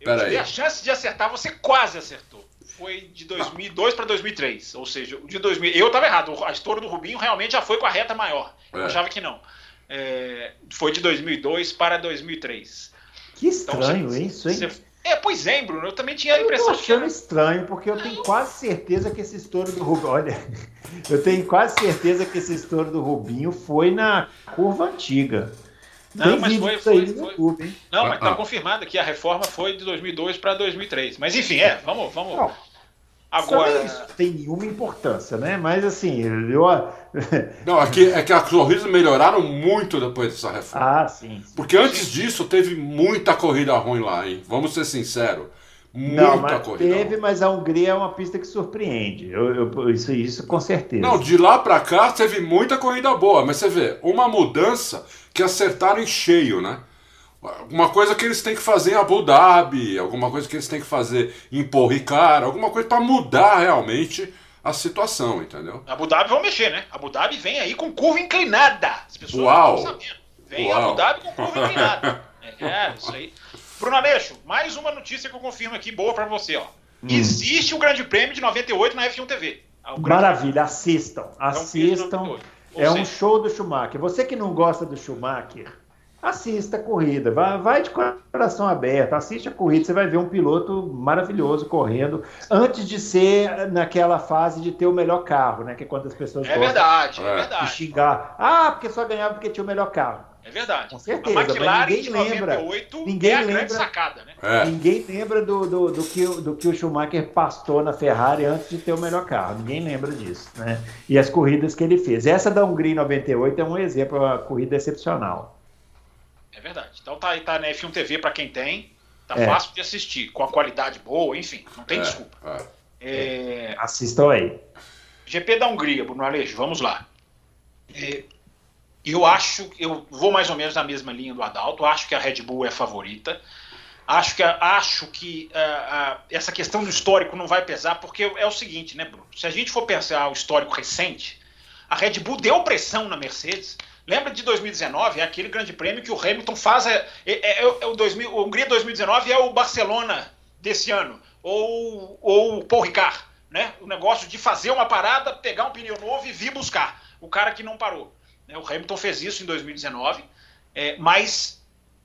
Eu tive a chance de acertar, você quase acertou. foi de 2002 para 2003. Ou seja, de 2000. Eu estava errado. A estouro do Rubinho realmente já foi com a reta maior. Eu É. achava que não. É, foi de 2002 para 2003. Que estranho Então, você- isso, hein? você- É, pois é, Bruno. Eu também tinha a Eu tô impressão que achando era- estranho, porque eu tenho quase certeza que esse estouro do Rubinho. Olha, eu tenho quase certeza que esse estouro do Rubinho foi na curva antiga. Não, Tem mas vídeo foi- foi- no foi- YouTube, hein? Não, mas está Ah. confirmado que a reforma foi de 2002 para 2003. Mas enfim, é, vamos. vamos. Não, Agora. Isso tem nenhuma importância, né? Mas assim, eu. Não, é que, é que as corridas melhoraram muito depois dessa reforma. Ah, sim. sim. Porque antes disso teve muita corrida ruim lá, hein? Vamos ser sinceros. Muita Não, mas corrida teve, ruim. mas a Hungria é uma pista que surpreende. Eu, eu- isso, isso com certeza. Não, de lá pra cá teve muita corrida boa, mas você vê, uma mudança que acertaram em cheio, né? Alguma coisa que eles têm que fazer em Abu Dhabi, alguma coisa que eles têm que fazer em Paul Ricard, alguma coisa pra mudar realmente a situação, entendeu? Abu Dhabi vão mexer, né? Abu Dhabi vem aí com curva inclinada. As pessoas Uau. não estão sabendo. Vem Uau. Abu Dhabi com curva inclinada. É, isso aí. Bruno Aleixo, mais uma notícia que eu confirmo aqui, boa pra você, ó. Hum. Existe o Grande Prêmio de 98 na F1 TV. Ah, Maravilha, assistam. É um Assistam. 98. Ou É um seja, show do Schumacher. Você que não gosta do Schumacher, assista a corrida. Vai, vai de coração aberto, assiste a corrida. Você vai ver um piloto maravilhoso correndo antes de ser naquela fase de ter o melhor carro, né? Que é quando as pessoas É gostam verdade, é, É. de verdade. xingar. Ah, porque só ganhava porque tinha o melhor carro. É verdade. Com certeza, a McLaren ninguém de lembra. 98 Ninguém é a grande lembra. sacada, né? É. Ninguém lembra do, do, do, que, o- do que o Schumacher pastou na Ferrari antes de ter o melhor carro. Ninguém lembra disso, né? E as corridas que ele fez. Essa da Hungria em 98 é um exemplo, uma corrida excepcional. É verdade. Então tá aí, tá na F1 TV pra quem tem. Tá É. fácil de assistir, com a qualidade boa, enfim, não tem É, desculpa. é. É, Assistam aí. GP da Hungria, Bruno Aleixo, vamos lá. É, eu acho, eu vou mais ou menos na mesma linha do Adalto, acho que a Red Bull é favorita. Acho que, acho que ah, ah, essa questão do histórico não vai pesar, porque é o seguinte, né, Bruno? Se a gente for pensar o histórico recente, a Red Bull deu pressão na Mercedes. Lembra de 2019? É aquele grande prêmio que o Hamilton faz. É, é- é- é o 2000, o Hungria 2019 é o Barcelona desse ano. Ou, ou o Paul Ricard. Né? O negócio de fazer uma parada, pegar um pneu novo e vir buscar. O cara que não parou. né? O Hamilton fez isso em 2019. é, mas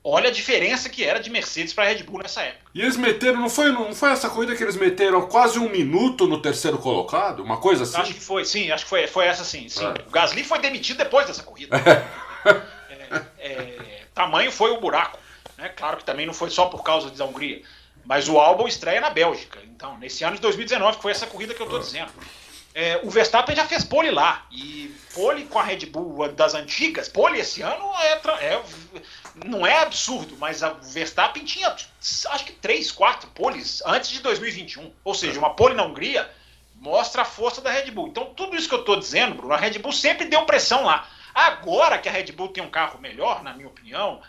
olha a diferença que era de Mercedes para Red Bull nessa época. E eles meteram, não foi, não foi essa corrida que eles meteram quase um minuto no terceiro colocado? Uma coisa assim? Acho que foi, sim, acho que foi, foi essa sim. sim. É. O Gasly foi demitido depois dessa corrida. É, é, tamanho foi o buraco. Né? Claro que também não foi só por causa da Hungria. Mas o Albon estreia na Bélgica. Então, nesse ano de 2019, que foi essa corrida que eu estou dizendo. É, o Verstappen já fez pole lá. E pole com a Red Bull das antigas, pole esse ano é, é- não é absurdo, mas o Verstappen tinha acho que três, quatro poles antes de 2021. Ou seja, uma pole na Hungria mostra a força da Red Bull. Então, tudo isso que eu estou dizendo, Bruno, a Red Bull sempre deu pressão lá. Agora que a Red Bull tem um carro melhor, na minha opinião,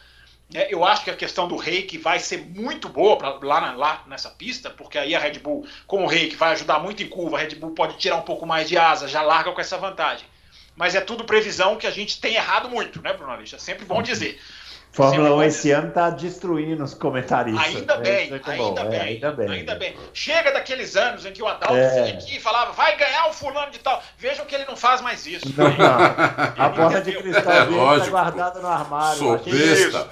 eu acho que a questão do reiki vai ser muito boa pra, lá, na- lá nessa pista, porque aí a Red Bull, com o reiki, vai ajudar muito em curva, a Red Bull pode tirar um pouco mais de asa, já larga com essa vantagem. Mas é tudo previsão que a gente tem errado muito, né, Bruno Aleixo? É sempre bom dizer. Fórmula Sempre 1 bom esse ano tá destruindo os comentaristas. Ainda né? bem, Isso é que é ainda bom, bem, é, ainda bem. ainda bem. Chega daqueles anos em que o Adalto É. vinha aqui e falava, vai ganhar o fulano de tal. Vejam que ele não faz mais isso. Não, não. A bola de cristal É dele tá lógico. guardada no armário. Sou besta.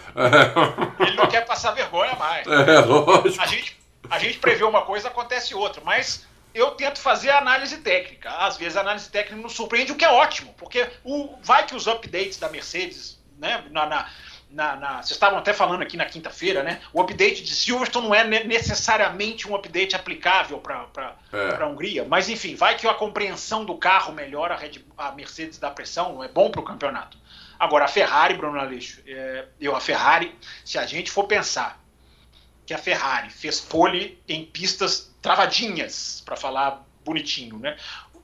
Ele não quer passar vergonha mais. É, lógico. A gente, a gente prevê uma coisa, acontece outra, mas eu tento fazer a análise técnica. Às vezes a análise técnica nos surpreende, o que é ótimo, porque o, vai que os updates da Mercedes, né, na, na, na- na- vocês estavam até falando aqui na quinta-feira, né? O update de Silverstone não é ne- necessariamente um update aplicável para É. a Hungria, mas enfim, vai que a compreensão do carro melhora, a, Red- a Mercedes dá pressão, é bom para o campeonato. Agora, a Ferrari, Bruno Aleixo, é, eu, a Ferrari, se a gente for pensar que a Ferrari fez pole em pistas travadinhas, para falar bonitinho, né?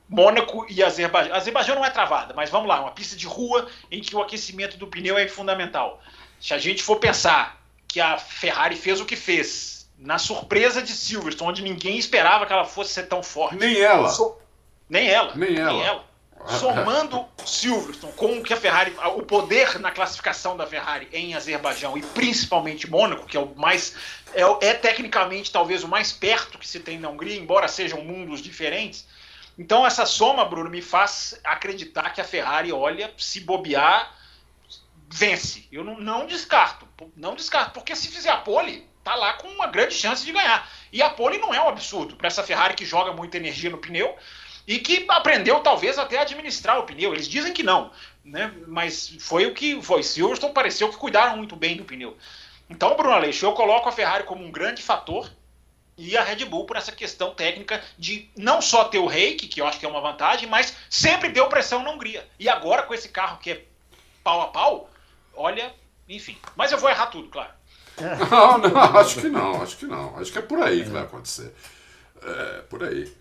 Mônaco e Azerbaijão. Azerbaijão não é travada, mas vamos lá, uma pista de rua em que o aquecimento do pneu é fundamental. Se a gente for pensar que a Ferrari fez o que fez na surpresa de Silverstone, onde ninguém esperava que ela fosse ser tão forte. Nem ela. Nem ela. Nem ela. somando Silverstone com o que a Ferrari, o poder na classificação da Ferrari em Azerbaijão e principalmente Mônaco, que é o mais é, é, tecnicamente talvez o mais perto que se tem na Hungria, embora sejam mundos diferentes. Então essa soma, Bruno, me faz acreditar que a Ferrari, olha, se bobear, vence. Eu não, não descarto, não descarto, porque se fizer a pole, tá lá com uma grande chance de ganhar. E a pole não é um absurdo para essa Ferrari que joga muita energia no pneu e que aprendeu talvez até a administrar o pneu. Eles dizem que não, né? Mas foi o que foi. Silverstone pareceu que cuidaram muito bem do pneu. Então, Bruno Aleixo, eu coloco a Ferrari como um grande fator e a Red Bull por essa questão técnica de não só ter o reiki, que eu acho que é uma vantagem, mas sempre deu pressão na Hungria. E agora com esse carro que é pau a pau, olha, enfim. Mas eu vou errar tudo, claro. Não, não, acho que não, acho que não. Acho que é por aí que vai acontecer. É, por aí.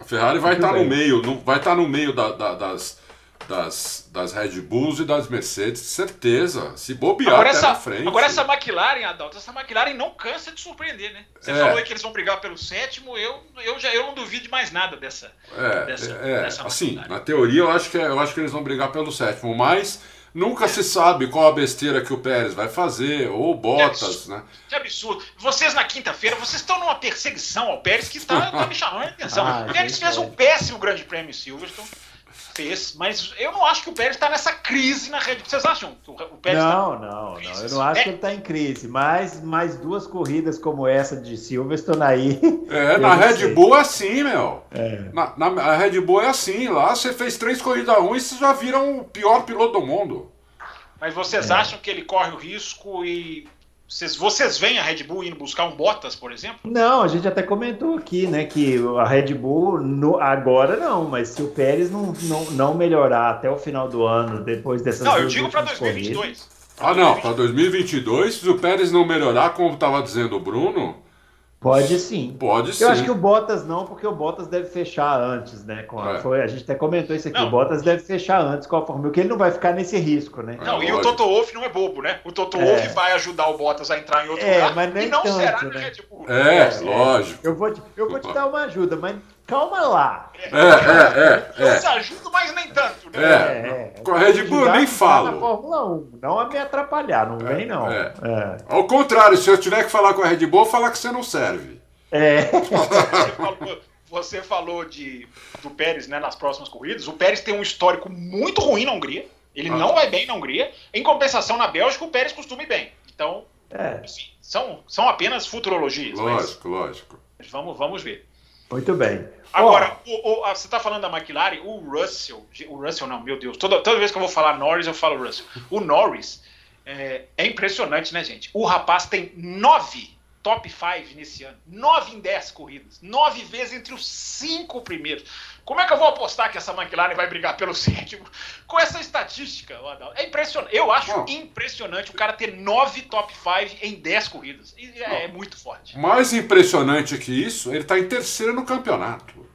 A Ferrari vai estar no meio, vai estar no meio da, da, das, das, das Red Bulls e das Mercedes, certeza. Se bobear agora até essa, na frente. Agora essa McLaren, Adalto, essa McLaren não cansa de surpreender, né? Você é. falou aí que eles vão brigar pelo sétimo, eu, eu já eu não duvido de mais nada dessa. É, dessa, é, dessa assim, na teoria eu acho, que, é, eu acho que eles vão brigar pelo sétimo, mas Nunca é. se sabe qual a besteira que o Pérez vai fazer, ou Bottas, que né? Que absurdo. Vocês na quinta-feira, vocês estão numa perseguição ao Pérez que está tá me chamando a atenção. Ah, o Pérez fez é. um péssimo grande prêmio Silverstone. Fez, mas eu não acho que o Pérez está nessa crise na rede. Vocês acham que o Pérez Não, tá não, não. Eu não acho é. que ele está em crise. Mas mais duas corridas como essa de Silverstone aí. É, na Red sei. Bull é assim, meu. É. Na, na, a Red Bull é assim. Lá você fez três corridas ruins e vocês já viram o pior piloto do mundo. Mas vocês é. acham que ele corre o risco e vocês, vocês veem a Red Bull indo buscar um Bottas, por exemplo? Não, a gente até comentou aqui, né, que a Red Bull no, agora não, mas se o Pérez não, não, não melhorar até o final do ano, depois dessas Não, eu digo para 2022. Corridas, ah, não, para 2022, se o Pérez não melhorar, como estava dizendo o Bruno, Pode sim. Pode sim. Eu acho que o Bottas não, porque o Bottas deve fechar antes, né? A, é. foi, a gente até comentou isso aqui. Não. O Bottas deve fechar antes com a Fórmula porque ele não vai ficar nesse risco, né? Não, é, e lógico. o Toto Wolff não é bobo, né? O Toto é. Wolff vai ajudar o Bottas a entrar em outro é, lugar mas nem e não tanto, será né? Red Bull. É, é, lógico. Eu vou, te, eu vou te dar uma ajuda, mas calma lá. É, é, é. Eu te ajudo, mas nem tanto, né? É, é. Com a Red Bull eu nem falo. Na Fórmula 1, não a me atrapalhar, não vem não. Ao contrário, se eu tiver que falar com a Red Bull, falar que você não serve. É. Você falou, você falou de, do Pérez né, nas próximas corridas. O Pérez tem um histórico muito ruim na Hungria. Ele ah. não vai bem na Hungria. Em compensação, na Bélgica, o Pérez costuma ir bem. Então, é. enfim, são, são apenas futurologias. Lógico, mas, lógico. Vamos, vamos ver. Muito bem. Agora, o, o, você está falando da McLaren, o Russell. O Russell, não, meu Deus. Toda, toda vez que eu vou falar Norris, eu falo Russell. O Norris é, é impressionante, né, gente? O rapaz tem nove top 5 nesse ano. 9 em 10 corridas. 9 vezes entre os 5 primeiros. Como é que eu vou apostar que essa McLaren vai brigar pelo sétimo com essa estatística? É impressionante. Eu acho Bom, impressionante o cara ter 9 top 5 em 10 corridas. É, é, muito forte. Mais impressionante que isso, ele está em terceiro no campeonato.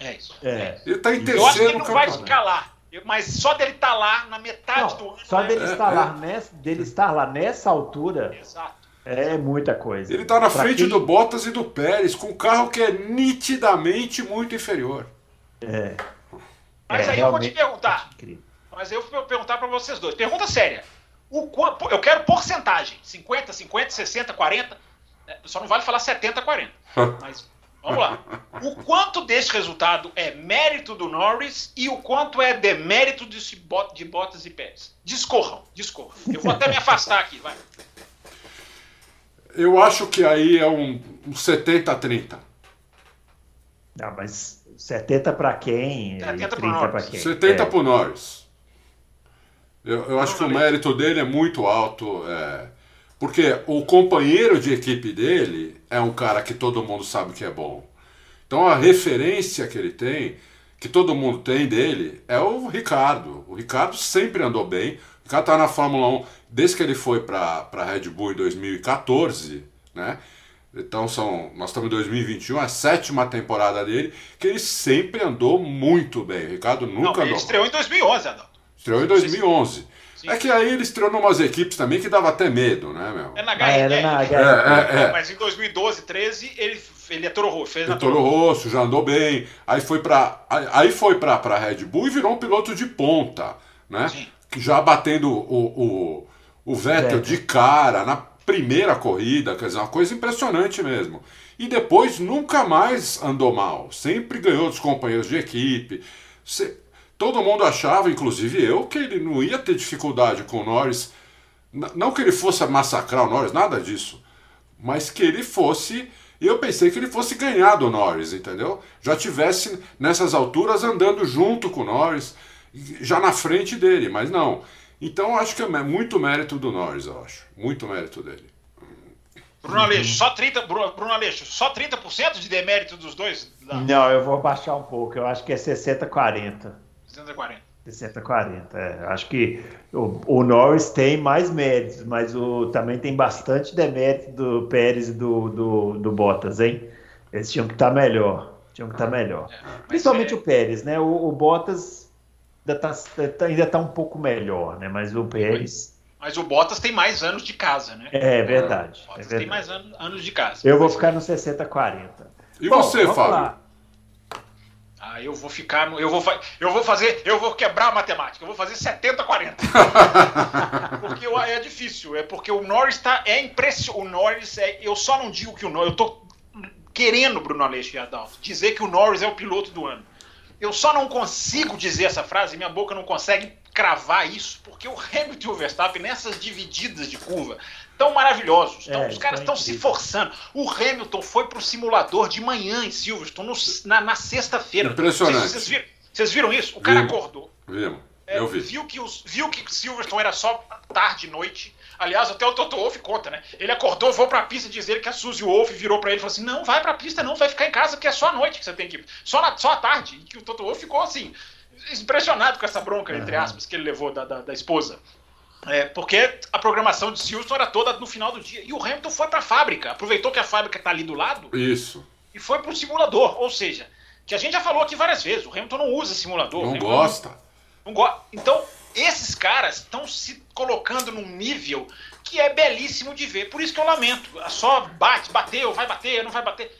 É isso. É. Ele está em terceiro Eu acho que ele não vai ficar lá. Mas só dele estar tá lá na metade não, do ano. Só dele, é, estar Lá nessa, dele estar lá nessa altura. Exato é muita coisa. Ele está na pra frente quem... do Bottas e do Pérez, com um carro que é nitidamente muito inferior. É. Mas é, aí eu vou te perguntar. Mas eu vou perguntar para vocês dois. Pergunta séria. O, eu quero porcentagem. 50, 50, 60, 40. Só não vale falar 70, 40. Mas vamos lá. O quanto desse resultado é mérito do Norris e o quanto é demérito de, de Bottas e Pérez? Discorram, discorram. Eu vou até me afastar aqui, vai. Eu acho que aí é um, um 70-30. Ah, mas 70 para quem? 70 para quem? 70 é. para o Norris. Eu, eu acho que o mérito dele é muito alto. É, porque o companheiro de equipe dele é um cara que todo mundo sabe que é bom. Então a referência que ele tem, que todo mundo tem dele, é o Ricardo. O Ricardo sempre andou bem. O Ricardo está na Fórmula 1 desde que ele foi para a Red Bull em 2014, né? Então são, nós estamos em 2021, a sétima temporada dele, que ele sempre andou muito bem. O Ricardo nunca Não, ele andou. estreou em 2011, Adão. Estreou em 2011. É que aí ele estreou umas equipes também que dava até medo, né, meu? É na Ah, era na HRR. É, é, é. Mas em 2012, 13, ele, ele é Toro Rosso, fez na O Toro Rosso já andou bem. Aí foi pra, aí foi pra, pra Red Bull e virou um piloto de ponta, né? Sim. Que Já batendo o, o, o Vettel Vettel. de cara na primeira corrida, quer dizer, uma coisa impressionante mesmo. E depois nunca mais andou mal. Sempre ganhou dos companheiros de equipe. Se- todo mundo achava, inclusive eu, que ele não ia ter dificuldade com o Norris. Não que ele fosse massacrar o Norris, nada disso mas que ele fosse. Eu pensei que ele fosse ganhar do Norris, entendeu? Já tivesse nessas alturas andando junto com o Norris, já na frente dele, mas não. Então eu acho que é muito mérito do Norris, eu acho. Muito mérito dele. Bruno Aleixo, só 30%, Bruno, Aleixo, só 30% de demérito dos dois? Não, eu vou baixar um pouco. Eu acho que é 60-40. 240. 60-40. É. Acho que o, o Norris tem mais méritos, mas o, também tem bastante demérito do Pérez e do, do, do Bottas, hein? Eles tinham que estar melhor. Tinham que estar melhor. Principalmente é- o Pérez, né? O, o Bottas ainda está ainda tá um pouco melhor, né? Mas o Pérez. Mas o Bottas tem mais anos de casa, né? É verdade. O É Bottas tem verdade. mais anos, anos de casa. Eu vou ficar no 60-40. E Bom, você, Fábio? lá. Ah, eu vou ficar no. Eu vou, fa- eu vou fazer. Eu vou quebrar a matemática. Eu vou fazer 70-40. porque eu- é difícil. É porque o Norris tá. É impressionante. O Norris é. Eu só não digo que o Norris. Eu tô querendo, Bruno Aleixo e Adalto, dizer que o Norris é o piloto do ano. Eu só não consigo dizer essa frase, minha boca não consegue cravar isso, porque o Hamilton e o Verstappen, nessas divididas de curva, tão maravilhosos. Tão- É, os caras tão estão se incríveis. forçando. O Hamilton foi pro simulador de manhã em Silverstone, no- na, na sexta-feira. Impressionante. Vocês, vocês viram, vocês viram isso? O cara acordou. Vimos. é, Eu vi. Viu que, os, viu que Silverstone era só tarde e noite. Aliás, até o Toto Wolff conta, né? Ele acordou, foi pra pista dizer que a Suzy Wolff virou pra ele e falou assim: não, vai pra pista, não, vai ficar em casa, porque é só à noite que você tem que ir. Só, na, só à tarde. E que o Toto Wolff ficou assim, impressionado com essa bronca, entre aspas, que ele levou da, da, da esposa. É, porque a programação de Silverstone era toda no final do dia. E o Hamilton foi pra fábrica, aproveitou que a fábrica tá ali do lado Isso. e foi pro simulador. Ou seja, que a gente já falou aqui várias vezes, o Hamilton não usa simulador. o Não gosta. não go- Então, esses caras estão se colocando num nível que é belíssimo de ver. Por isso que eu lamento. Só bate, bateu, vai bater, não vai bater.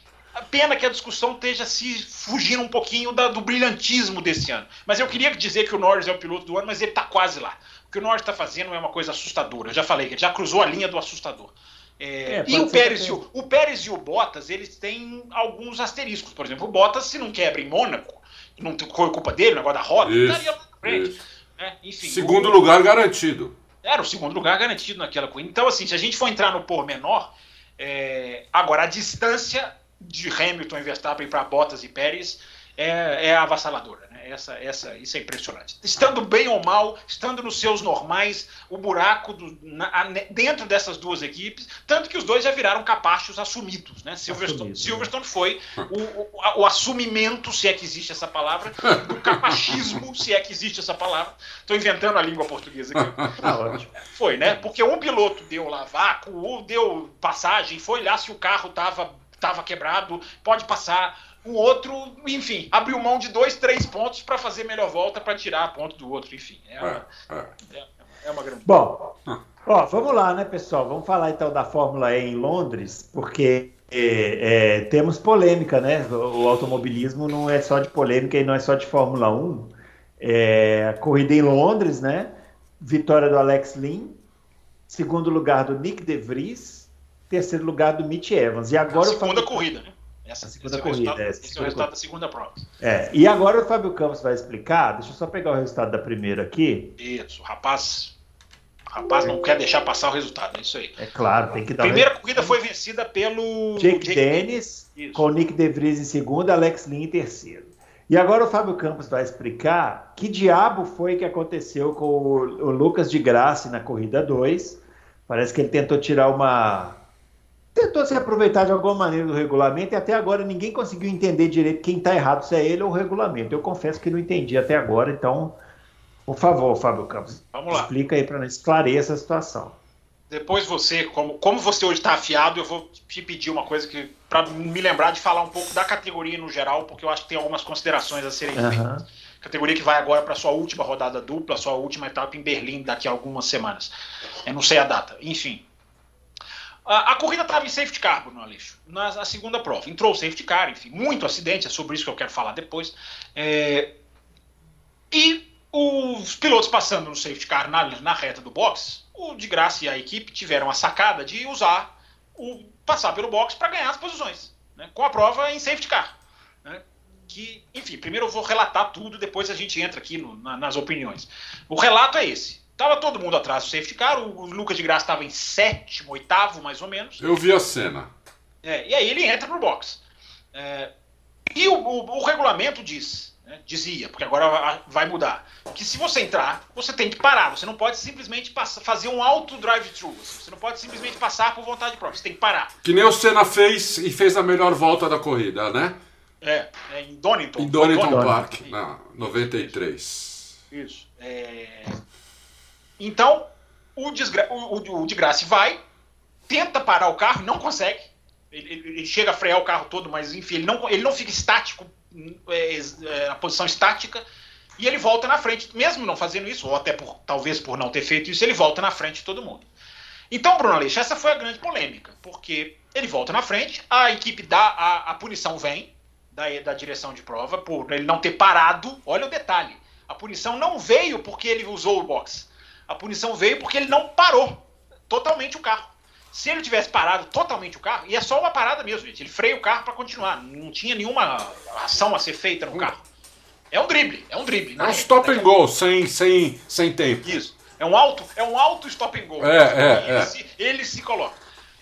Pena que a discussão esteja se fugindo um pouquinho da- do brilhantismo desse ano. Mas eu queria dizer que o Norris é o piloto do ano, mas ele está quase lá. O que o Norris está fazendo é uma coisa assustadora. Eu já falei, ele já cruzou a linha do assustador. É, É, e o Pérez, que e o, o Pérez e o Bottas, eles têm alguns asteriscos. Por exemplo, o Bottas, se não quebra em Mônaco, não foi culpa dele, o negócio da roda, Isso, estaria lá na frente. isso. Né? Enfim, Segundo o- lugar garantido. Era o segundo lugar garantido naquela corrida. Então, assim, se a gente for entrar no pormenor, é, agora a distância de Hamilton e Verstappen para Bottas e Pérez é, é avassaladora. Né? Essa, essa, isso é impressionante. Estando bem ou mal, estando nos seus normais, o buraco do- na- dentro dessas duas equipes, tanto que os dois já viraram capachos assumidos. Né? Silverstone, Assumidos, né? Silverstone foi o, o, o assumimento, se é que existe essa palavra, do capachismo, se é que existe essa palavra. Estou inventando a língua portuguesa aqui. Tá. Foi, né? Porque um piloto deu lá vácuo, um deu passagem, foi lá se o carro tava, tava quebrado, pode passar. O outro, enfim, abriu mão de dois, três pontos para fazer melhor volta para tirar a ponto do outro. Enfim, é uma, É, é. é, é uma grande. Bom, ó, vamos lá, né, pessoal? Vamos falar então da Fórmula E em Londres, porque é, é, temos polêmica, né? O, o automobilismo não é só de polêmica e não é só de Fórmula 1. É, a corrida em Londres, né? Vitória do Alex Lynn, segundo lugar do Nick De Vries, terceiro lugar do Mitch Evans. E a agora o segunda Fábio- corrida, né? Essa, A segunda é o corrida, é, esse é o segunda resultado da segunda prova. É, e agora o Fábio Campos vai explicar. Deixa eu só pegar o resultado da primeira aqui. Isso, o rapaz. O rapaz não quer deixar passar o resultado, é isso aí. É claro, tem que A dar. o primeira corrida foi vencida pelo Jake Dennis, Isso. com o Nick De Vries em segundo, Alex Lynn em terceiro. E agora o Fábio Campos vai explicar que diabo foi que aconteceu com o, o Lucas de Graça na corrida 2. Parece que ele tentou tirar uma. Tentou se aproveitar de alguma maneira do regulamento e até agora ninguém conseguiu entender direito quem está errado, se é ele ou o regulamento. Eu confesso que não entendi até agora, então, por favor, Fábio Campos, Vamos lá. explica aí para nós esclarecer essa situação. Depois você, como, como você hoje está afiado, eu vou te pedir uma coisa que para me lembrar de falar um pouco da categoria no geral, porque eu acho que tem algumas considerações a serem feitas. Aham. categoria que vai agora para sua última rodada dupla, sua última etapa em Berlim daqui a algumas semanas. Eu não sei a data. Enfim. A, a corrida estava em safety car, Bruno Aleixo, na, na, segunda prova. Entrou o safety car, enfim, muito acidente, é sobre isso que eu quero falar depois. É, e os pilotos passando no safety car na, na reta do box, o de graça e a equipe tiveram a sacada de usar o passar pelo box para ganhar as posições, né, com a prova em safety car. Né, que, enfim, primeiro eu vou relatar tudo, depois a gente entra aqui no, na, nas opiniões. O relato é esse. Tava todo mundo atrás do safety car, o, Lucas de Graça estava em sétimo, oitavo, mais ou menos. Eu vi a cena. É, e aí ele entra no box. É, e o, o, o regulamento diz, né, dizia, porque agora vai mudar, que se você entrar, você tem que parar. Você não pode simplesmente passar, fazer um auto drive-thru. Você não pode simplesmente passar por vontade própria. Você tem que parar. Que nem o Senna fez e fez a melhor volta da corrida, né? É, é em Donington. Em Donington, Donington Park, na 93. Isso. É... Então, o, desgra... o, o, de Graça vai, tenta parar o carro, não consegue. Ele, ele, chega a frear o carro todo, mas enfim, ele não, ele não fica estático, é, é, na posição estática, e ele volta na frente. Mesmo não fazendo isso, ou até por, talvez por não ter feito isso, ele volta na frente de todo mundo. Então, Bruno Aleixo, essa foi a grande polêmica, porque ele volta na frente, a equipe dá, a, a punição vem, da, da direção de prova por ele não ter parado. Olha o detalhe: a punição não veio porque ele usou o box. A punição veio porque ele não parou totalmente o carro. Se ele tivesse parado totalmente o carro, e é só uma parada mesmo, gente. Ele freia o carro para continuar. Não tinha nenhuma ação a ser feita no carro. É um drible, é um drible. É um stop and go, sem, sem, sem tempo. Isso. É um alto, é um alto stop and go. É, é, ele, é. Se, ele se coloca.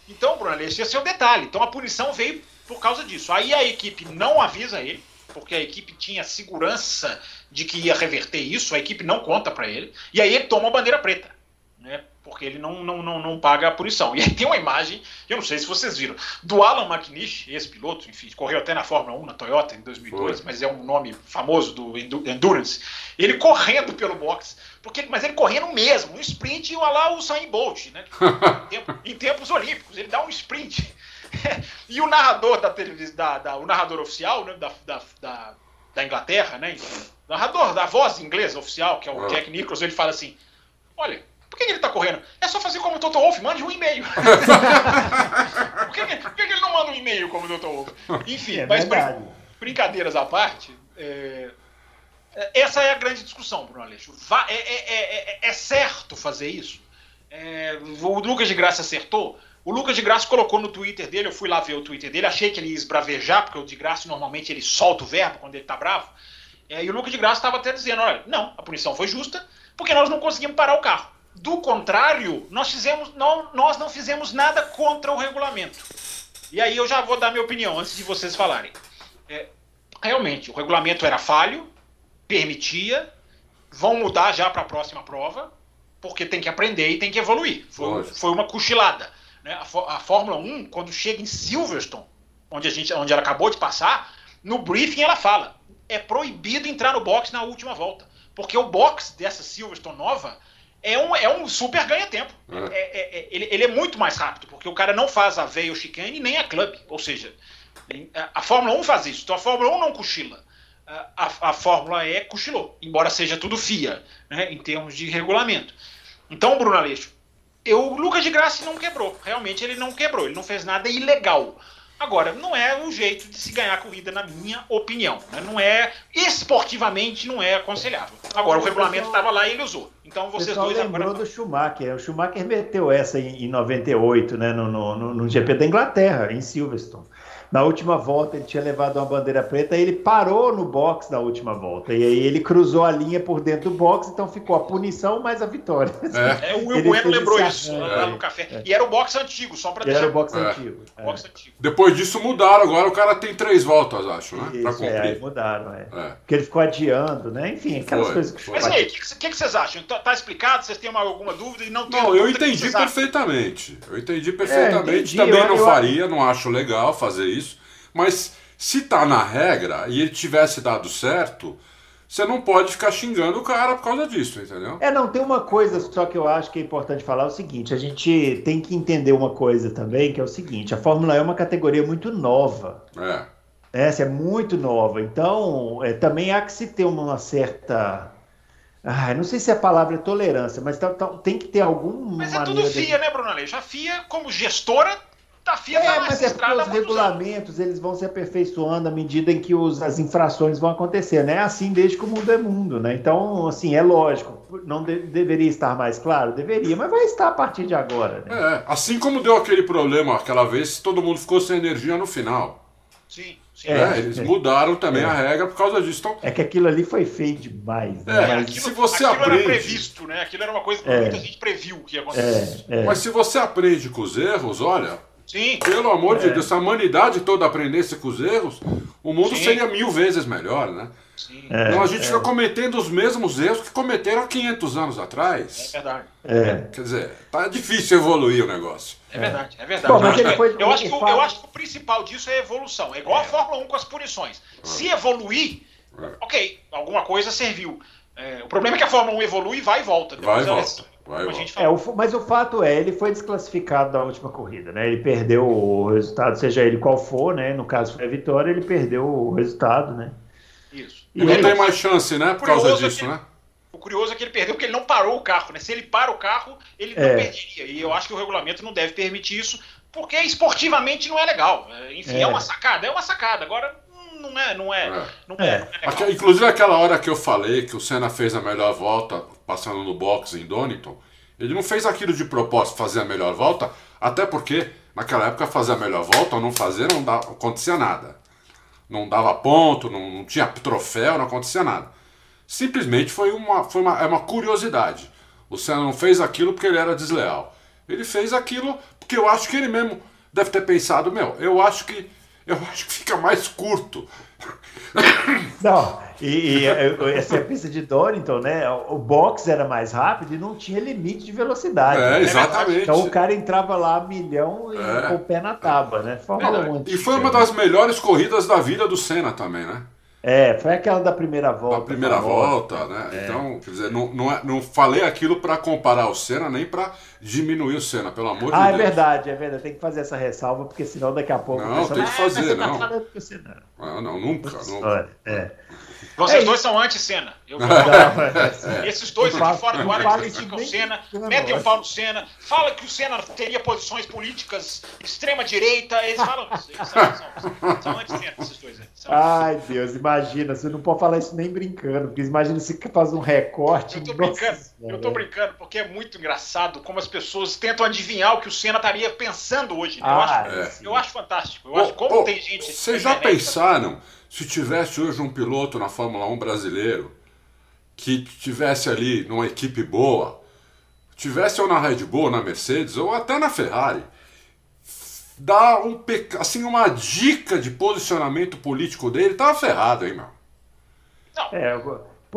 Então, Bruno, esse é o detalhe. Então a punição veio por causa disso. Aí a equipe não avisa ele, porque a equipe tinha segurança de que ia reverter isso, a equipe não conta para ele, e aí ele toma a bandeira preta, né? Porque ele não, não, não, não paga a punição. E aí tem uma imagem, eu não sei se vocês viram, do Alan McNish, esse piloto, enfim, correu até na Fórmula 1, na Toyota, em 2002, Foi. mas é um nome famoso do Endurance. Ele correndo pelo box, porque, mas ele correndo mesmo, um sprint e lá o Usain Bolt, né? em, tempo, em tempos olímpicos, ele dá um sprint. e o narrador da televisão, da, da, o narrador oficial né, da, da, da, da Inglaterra, né? O narrador da voz inglesa oficial, que é o ah. Jack Nicholson, ele fala assim: Olha, por que, ele tá correndo? É só fazer como o Toto Wolff, mande um e-mail. por, que, por que, ele não manda um e-mail como o Toto Wolff? Enfim, é mas brin brincadeiras à parte, é... essa é a grande discussão, Bruno Aleixo. É, é, é, certo fazer isso? o Lucas de Graça acertou? O Lucas de Graça colocou no Twitter dele, eu fui lá ver o Twitter dele, achei que ele ia esbravejar, porque o de Graça normalmente ele solta o verbo quando ele tá bravo. É, e o Lucas de Graça estava até dizendo: olha, não, a punição foi justa, porque nós não conseguimos parar o carro. Do contrário, nós, fizemos, não, nós não fizemos nada contra o regulamento. E aí eu já vou dar minha opinião antes de vocês falarem. É, realmente, o regulamento era falho, permitia, vão mudar já para a próxima prova, porque tem que aprender e tem que evoluir. Foi, foi uma cochilada. Né? A, a, Fórmula 1, quando chega em Silverstone, onde, a gente, onde ela acabou de passar, no briefing ela fala: é proibido entrar no box na última volta. Porque o box dessa Silverstone nova é um, é um super ganha-tempo. É. É, é, é, ele, ele, é muito mais rápido, porque o cara não faz a veio chicane nem a club. Ou seja, a Fórmula 1 faz isso. Então a Fórmula 1 não cochila. A, a Fórmula E cochilou, embora seja tudo FIA, né, em termos de regulamento. Então, Bruno Aleixo, eu, o Lucas de Graça não quebrou. Realmente ele não quebrou, ele não fez nada ilegal. Agora, não é o jeito de se ganhar a corrida, na minha opinião. Né? Não é, esportivamente, não é aconselhável. Agora, o regulamento estava lá e ele usou. Então, vocês dois lembrou agora... do Schumacher. O Schumacher meteu essa em, em 98, né? No, no, no, no GP da Inglaterra, em Silverstone. Na última volta ele tinha levado uma bandeira preta e ele parou no box na última volta. E aí ele cruzou a linha por dentro do box, então ficou a punição mais a vitória. É, é o Will Bueno lembrou isso lá no café. É. E era o box antigo, só para deixar. Era o box é. antigo. É. box antigo. Depois disso mudaram, agora o cara tem três voltas, acho, né? Isso, pra cumprir. É, mudaram, é. é. Porque ele ficou adiando, né? Enfim, aquelas foi, coisas que Mas aí, o que, que, que, vocês acham? Tá, tá, explicado? Vocês têm alguma dúvida? E não, não eu entendi perfeitamente. Eu entendi perfeitamente. Entendi. Também eu, não eu, faria, não acho legal fazer isso. Mas se tá na regra e ele tivesse dado certo, você não pode ficar xingando o cara por causa disso, entendeu? É, não, tem uma coisa só que eu acho que é importante falar: é o seguinte, a gente tem que entender uma coisa também, que é o seguinte: a Fórmula E é uma categoria muito nova. É. Essa é muito nova. Então, é, também há que se ter uma certa. Ah, não sei se a palavra é tolerância, mas tá, tá, tem que ter alguma. Mas é tudo FIA, de... né, Bruno Aleixo? A FIA, como gestora, a FIA é, tá mas é porque os regulamentos eles vão se aperfeiçoando à medida em que os, as infrações vão acontecer, né? É assim desde que o mundo é mundo, né? Então, assim, é lógico. Não de, deveria estar mais claro? Deveria, mas vai estar a partir de agora. Né? É, assim como deu aquele problema aquela vez, todo mundo ficou sem energia no final. Sim. sim. É, eles é. mudaram também é. a regra por causa disso. Então... É que aquilo ali foi feito demais. Né? É, aquilo, se você aquilo aprende. Era previsto, né? Aquilo era uma coisa que é. muita gente previu que ia acontecer. É, mas se você aprende com os erros, olha, Sim. Pelo amor é. de Deus, se a humanidade toda aprendesse com os erros, o mundo Sim. seria mil vezes melhor, né? Sim. É, então a gente é. fica cometendo os mesmos erros que cometeram há 500 anos atrás. É verdade. É. Quer dizer, tá difícil evoluir o negócio. É verdade, é verdade. Bom, mas eu, acho que, eu acho que o principal disso é a evolução. É igual a é. Fórmula 1 com as punições. Se evoluir, ok, alguma coisa serviu. o problema é que a Fórmula 1 evolui, vai e volta. Vai e volta. Vai, é, o, mas o fato é, ele foi desclassificado da última corrida, né? Ele perdeu o resultado, seja ele qual for, né? No caso foi a vitória, ele perdeu o resultado, né? Isso. E, e não tem mais chance, né? Por causa disso, é né? O curioso é que ele perdeu porque ele não parou o carro, né? Se ele para o carro, ele não é. perderia. E eu acho que o regulamento não deve permitir isso, porque esportivamente não é legal. É, enfim, é, é uma sacada, é uma sacada. Agora, não é, não é. é. Não é, é. Aquela, inclusive aquela hora que eu falei que o Senna fez a melhor volta passando no box em Donington, ele não fez aquilo de propósito, fazer a melhor volta, até porque naquela época fazer a melhor volta ou não fazer não, não acontecia nada. Não dava ponto, não, não, tinha troféu, não acontecia nada. Simplesmente foi uma, foi uma, é uma curiosidade. O Senna não fez aquilo porque ele era desleal. Ele fez aquilo porque eu acho que ele mesmo deve ter pensado, meu, eu acho que eu acho que fica mais curto. Não, e, e essa é a pista de Donington, né? O box era mais rápido e não tinha limite de velocidade. É, exatamente. Então o cara entrava lá a milhão e é. com o pé na tábua, né? Fórmula é. 1. E foi uma das melhores corridas da vida do Senna também, né? É, foi aquela da primeira volta. Da primeira volta, né? É. Então, quer dizer, não, não, é, não falei aquilo para comparar o Senna, nem para diminuir o Senna, pelo amor ah, de é Deus. Ah, é verdade, é verdade. Tem que fazer essa ressalva, porque senão daqui a pouco... Não, tem que fazer, ah, não. Tá você não. Ah, não, nunca. nunca. É. Vocês é dois são anti-cena. Eu é. Esses dois aqui fora do ar criticam o Senna, metem o pau no Senna, fala que o Senna teria posições políticas extrema-direita, eles falam isso. Eles são, são, são anti-Senna, esses dois. São Ai, Deus, imagina, você não pode falar isso nem brincando, porque imagina se faz um recorte. Eu tô brincando, eu tô brincando, porque é muito engraçado como as pessoas tentam adivinhar o que o Senna estaria pensando hoje. Né? Eu, ah, acho, é. eu acho fantástico. Eu acho como tem gente. Vocês já pensaram? Se tivesse hoje um piloto na Fórmula 1 brasileiro que tivesse ali numa equipe boa, tivesse ou na Red Bull, na Mercedes, ou até na Ferrari, dá um assim uma dica de posicionamento político dele, tava ferrado, hein, meu? Não. É,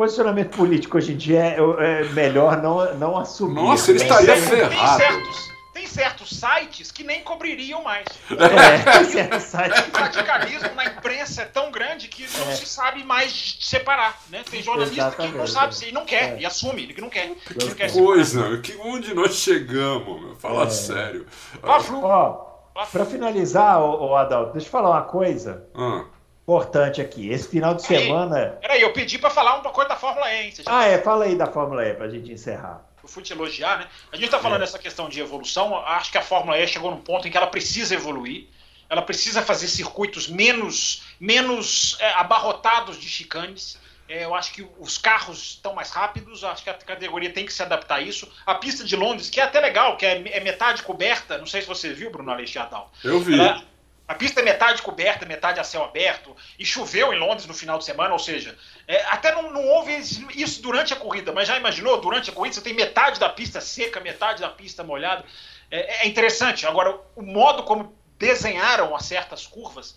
posicionamento político hoje em dia é, é melhor não, não assumir. Nossa, ele né? estaria ferrado. Tem certos, tem certos sites que nem cobririam mais. É, tem certos sites. O radicalismo na imprensa é tão grande que não é. se sabe mais separar. Né? Tem jornalista Exatamente. que não sabe se e não quer, é. e assume que não quer. Que não quer coisa, que onde nós chegamos, meu? Fala é. sério. Ó, para finalizar, o Adalto, deixa eu falar uma coisa. Ah importante aqui. Esse final de semana. Peraí, eu pedi para falar uma coisa da Fórmula E. ah, é, fala aí da Fórmula E para a gente encerrar eu fui te elogiar, né? A gente está falando é. dessa questão de evolução. Acho que a Fórmula E chegou num ponto em que ela precisa evoluir. Ela precisa fazer circuitos menos, menos é, abarrotados de chicanes. É, eu acho que os carros estão mais rápidos. Acho que a categoria tem que se adaptar a isso. A pista de Londres, que é até legal, que é, é metade coberta. Não sei se você viu, Bruno Alexandre. Eu vi. Ela, a pista é metade coberta, metade a céu aberto, e choveu em Londres no final de semana, ou seja, é, até não, não, houve isso durante a corrida, mas já imaginou, durante a corrida você tem metade da pista seca, metade da pista molhada. É, é interessante. Agora, o modo como desenharam as certas curvas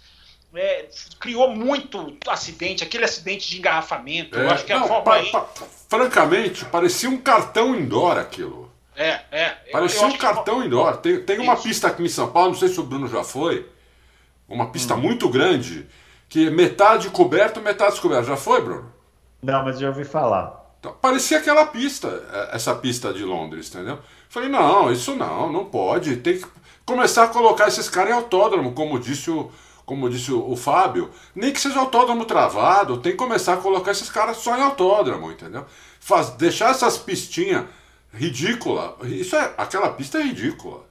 é, criou muito acidente, aquele acidente de engarrafamento. eu é, acho que não, a Fórmula pa, pa, Francamente, parecia um cartão indoor aquilo. É, é. Parecia eu, eu um cartão que... indoor. Tem, tem uma pista aqui em São Paulo, não sei se o Bruno já foi uma pista hum. muito grande, que é metade coberto, metade descoberto. Já foi, Bruno? Não, mas já ouvi falar. Então, parecia aquela pista, é, essa pista de Londres, entendeu? Falei, não, isso não, não pode. Tem que começar a colocar esses caras em autódromo, como disse o, como disse o, o, Fábio, nem que seja autódromo travado, tem que começar a colocar esses caras só em autódromo, entendeu? Faz, deixar essas pistinhas ridículas. Isso é, aquela pista é ridícula.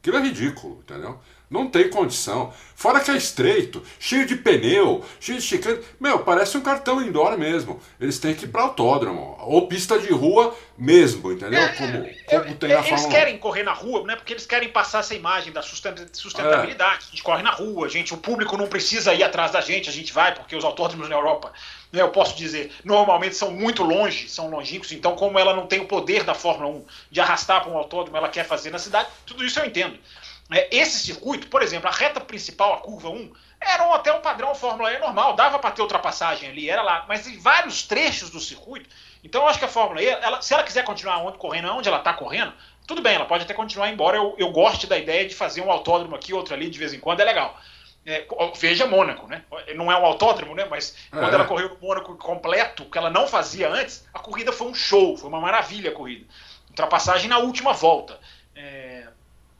Aquilo é ridículo, entendeu? Não tem condição. Fora que é estreito, cheio de pneu, cheio de chicane. Meu, parece um cartão indoor mesmo. Eles têm que ir para autódromo. Ou pista de rua mesmo, entendeu? É, como, é, como tem na Eles querem correr na rua, né? Porque eles querem passar essa imagem da sustentabilidade. É. A gente corre na rua, gente, o público não precisa ir atrás da gente, a gente vai, porque os autódromos na Europa, né, eu posso dizer, normalmente são muito longe, são longínquos, então, como ela não tem o poder da Fórmula 1 de arrastar para um autódromo, ela quer fazer na cidade, tudo isso eu entendo. É, esse circuito, por exemplo, a reta principal, a curva 1, era até um padrão Fórmula E normal, dava para ter ultrapassagem ali, era lá, mas em vários trechos do circuito. Então eu acho que a Fórmula E, ela, se ela quiser continuar onde, correndo onde ela está correndo, tudo bem, ela pode até continuar, embora eu, eu goste da ideia de fazer um autódromo aqui, outro ali, de vez em quando, é legal. É, veja Mônaco, né? Não é um autódromo, né? Mas é. quando ela correu no Mônaco completo, que ela não fazia antes, a corrida foi um show, foi uma maravilha a corrida. Ultrapassagem na última volta. É...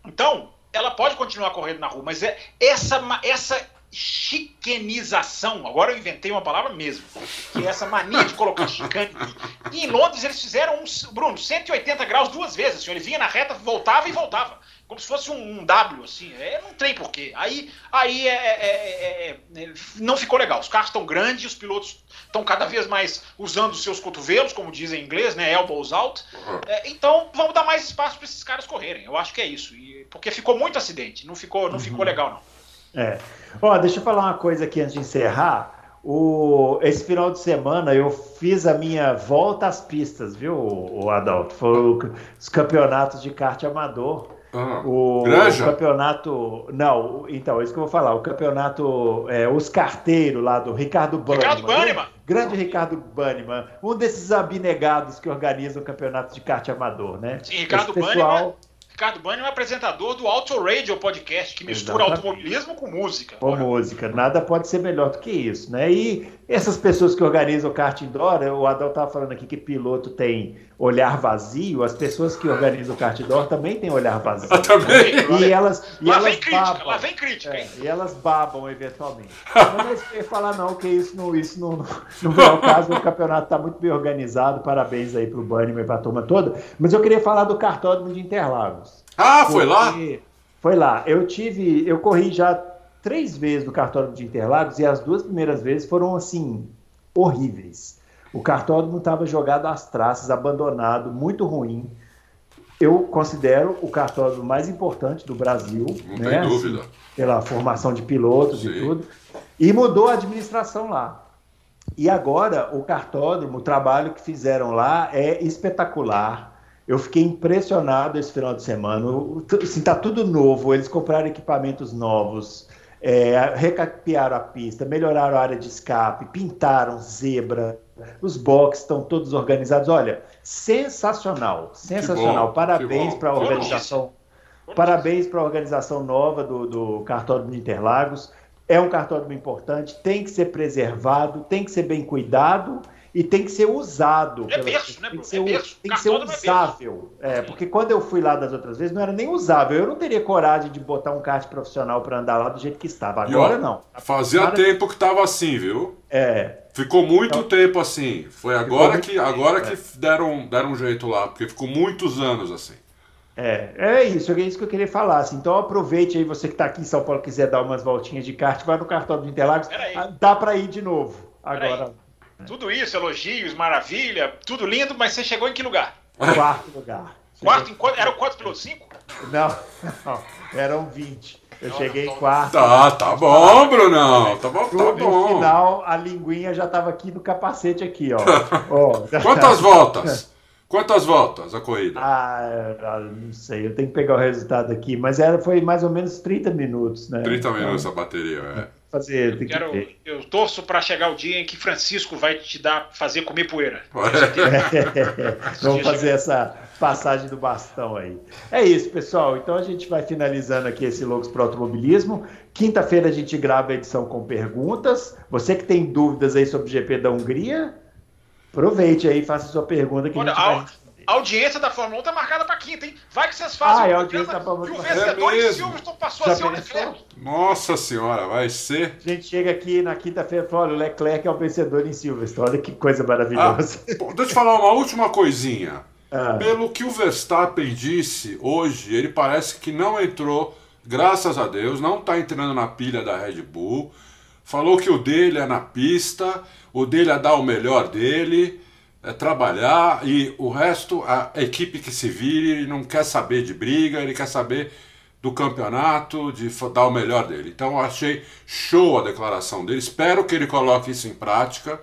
Então, ela pode continuar correndo na rua, mas é essa, essa chiquenização, agora eu inventei uma palavra mesmo, que é essa mania de colocar chicane. E em Londres eles fizeram, um, Bruno, 180 graus duas vezes. Assim, ele vinha na reta, voltava e voltava. Como se fosse um, um W, assim. É, não tem porquê. Aí, aí é, é, é, não ficou legal. Os carros estão grandes, os pilotos estão cada vez mais usando os seus cotovelos, como dizem em inglês, né? Elbows out. então vamos dar mais espaço para esses caras correrem. Eu acho que é isso. E, porque ficou muito acidente. Não ficou, não uhum. ficou legal, não. É. Ó, deixa eu falar uma coisa aqui antes de encerrar. O, esse final de semana eu fiz a minha volta às pistas, viu, o Adalto? Foi os campeonatos de kart amador. Ah, o, o, campeonato. Não, então, é isso que eu vou falar. O campeonato. É, os carteiros lá do Ricardo Banniman. Ricardo Banniman. Grande Ricardo Banniman. Um desses abnegados que organizam o campeonato de kart amador, né? Sim, Ricardo Esse pessoal, Banniman Ricardo Bani é um apresentador do Auto Radio Podcast, que mistura Exatamente. automobilismo com música. Com música, nada pode ser melhor do que isso, né? E essas pessoas que organizam o kart indoor, o Adão estava falando aqui que piloto tem olhar vazio, as pessoas que organizam o kart indoor também têm olhar vazio. Ah, também? E elas, e lá elas vem crítica, babam. Lá vem crítica, é, E elas babam eventualmente. Não é falar não, que isso não, isso não, não é o caso, o campeonato está muito bem organizado, parabéns aí para o Bunnyman e para a turma toda, mas eu queria falar do cartódromo de Interlagos. Ah, foi lá? Foi lá. Eu tive, eu corri já três vezes no cartódromo de Interlagos e as duas primeiras vezes foram assim horríveis. O cartódromo estava jogado às traças, abandonado, muito ruim. Eu considero o cartódromo mais importante do Brasil, Não né? tem dúvida. Assim, pela formação de pilotos Sim. e tudo. E mudou a administração lá. E agora o cartódromo, o trabalho que fizeram lá é espetacular eu fiquei impressionado esse final de semana. Assim, tá tudo novo, eles compraram equipamentos novos, é, recapearam a pista, melhoraram a área de escape, pintaram zebra, os boxes estão todos organizados. Olha, sensacional, sensacional. Parabéns para a organização. Parabéns para a organização nova do, do Cartódromo de Interlagos. É um cartódromo importante, tem que ser preservado, tem que ser bem cuidado e tem que ser usado. É berço, né? Tem que ser, é berço. Tem que ser usável. É, porque quando eu fui lá das outras vezes, não era nem usável. Eu não teria coragem de botar um kart profissional para andar lá do jeito que estava. Agora ó, não. Fazia Agora... tempo que estava assim, viu? É. Ficou muito então, tempo assim. Foi agora que, agora que é. deram, deram um jeito lá, porque ficou muitos anos assim. É, é isso, é isso que eu queria falar. Assim. Então aproveite aí, você que está aqui em São Paulo quiser dar umas voltinhas de kart, vai no cartão do Interlagos. Dá para ir de novo. Agora. Tudo isso, elogios, maravilha, tudo lindo, mas você chegou em que lugar? Quarto lugar. Quarto, em, era quantos pilotos? Cinco? Não, não, eram 20. Eu não, cheguei em quarto. Tá, tá bom, Brunão. Tá bom, tá bom. No final, a linguinha já tava aqui no capacete aqui, ó. oh, Quantas voltas? Quantas voltas a corrida? Ah, não sei, eu tenho que pegar o resultado aqui, mas era, foi mais ou menos 30 minutos, né? 30 minutos então, a bateria, é fazer. Eu, quero, que eu torço para chegar o dia em que Francisco vai te dar fazer comer poeira. É, vamos fazer essa passagem do bastão aí. É isso, pessoal. Então a gente vai finalizando aqui esse Loucos para Automobilismo. Quinta-feira a gente grava a edição com perguntas. Você que tem dúvidas aí sobre o GP da Hungria, aproveite aí e faça sua pergunta que Olha, a gente vai a audiência da Fórmula 1 tá marcada para quinta, hein? Vai que vocês fazem ah, um a audiência da Fórmula 1. E o vencedor é em Silverstone passou Já a ser o Leclerc. Nossa senhora, vai ser. A gente chega aqui na quinta-feira e fala: olha, o Leclerc é o vencedor em Silverstone. Olha que coisa maravilhosa. Ah, deixa eu te falar uma última coisinha. Ah. Pelo que o Verstappen disse hoje, ele parece que não entrou, graças a Deus, não está entrando na pilha da Red Bull. Falou que o dele é na pista, o dele é dar o melhor dele, é trabalhar e o resto, a equipe que se vire, ele não quer saber de briga, ele quer saber do campeonato, de dar o melhor dele. Então eu achei show a declaração dele. Espero que ele coloque isso em prática.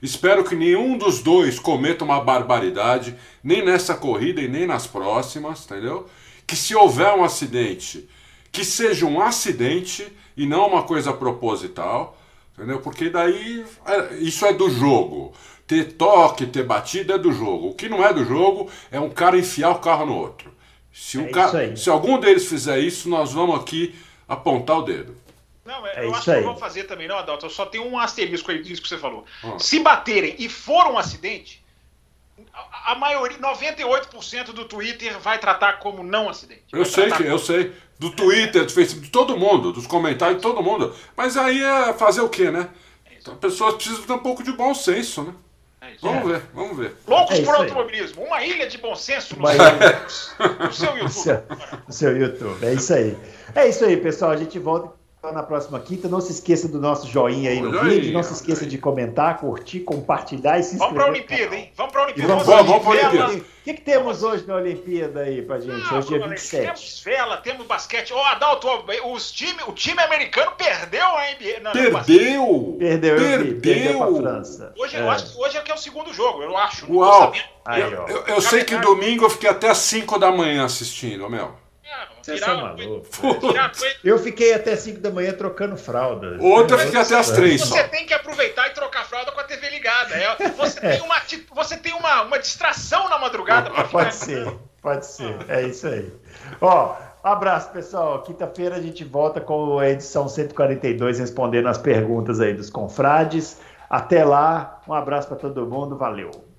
Espero que nenhum dos dois cometa uma barbaridade, nem nessa corrida e nem nas próximas, entendeu? Que se houver um acidente, que seja um acidente e não uma coisa proposital, entendeu? Porque daí é, isso é do jogo. Ter toque, ter batida é do jogo. O que não é do jogo é um cara enfiar o carro no outro. Se, é ca... se algum deles fizer isso, nós vamos aqui apontar o dedo. Não, é, é eu acho que não vão fazer também, não, Adalto. Eu só tenho um asterisco aí disso que você falou. Ah. Se baterem e for um acidente, a, a maioria, 98% do Twitter vai tratar como não acidente. Eu sei que, eu sei. Do Twitter, do Facebook, de todo mundo, dos comentários de todo mundo. Mas aí é fazer o quê, né? É então, pessoas precisam ter um pouco de bom senso, né? É vamos ver, vamos ver. Loucos é por automobilismo, uma ilha de bom senso no, seu, no seu YouTube. No seu YouTube, é isso aí. É isso aí, pessoal. A gente volta na próxima quinta. Não se esqueça do nosso joinha aí no vídeo. Não se esqueça de comentar, curtir, compartilhar e se inscrever. Vamos para a Olimpíada, hein? Vamos para a Olimpíada. Vamos, vamos, vamos para a Olimpíada. O que, que, temos hoje na Olimpíada aí pra gente? Ah, hoje é 27. Temos vela, temos basquete. Ô, oh, Adalto, os time, o time americano perdeu a NBA. Não, perdeu! Perdeu, eu vi. Perdeu pra França. Hoje, é. eu acho que hoje é que é o segundo jogo, eu acho. Uau! Aí, eu, eu, eu sei que domingo eu fiquei até as 5 da manhã assistindo, Mel. Vocês são malucos. Eu fiquei até 5 da manhã trocando fralda. Outra é, fica até as 3. Você tem que aproveitar e trocar fralda com a TV ligada. É, você tem, uma, você tem uma, uma distração na madrugada. Pode ser, pode ser. É isso aí. Ó, um abraço, pessoal. Quinta-feira a gente volta com a edição 142, respondendo as perguntas aí dos confrades. Até lá, um abraço para todo mundo. Valeu.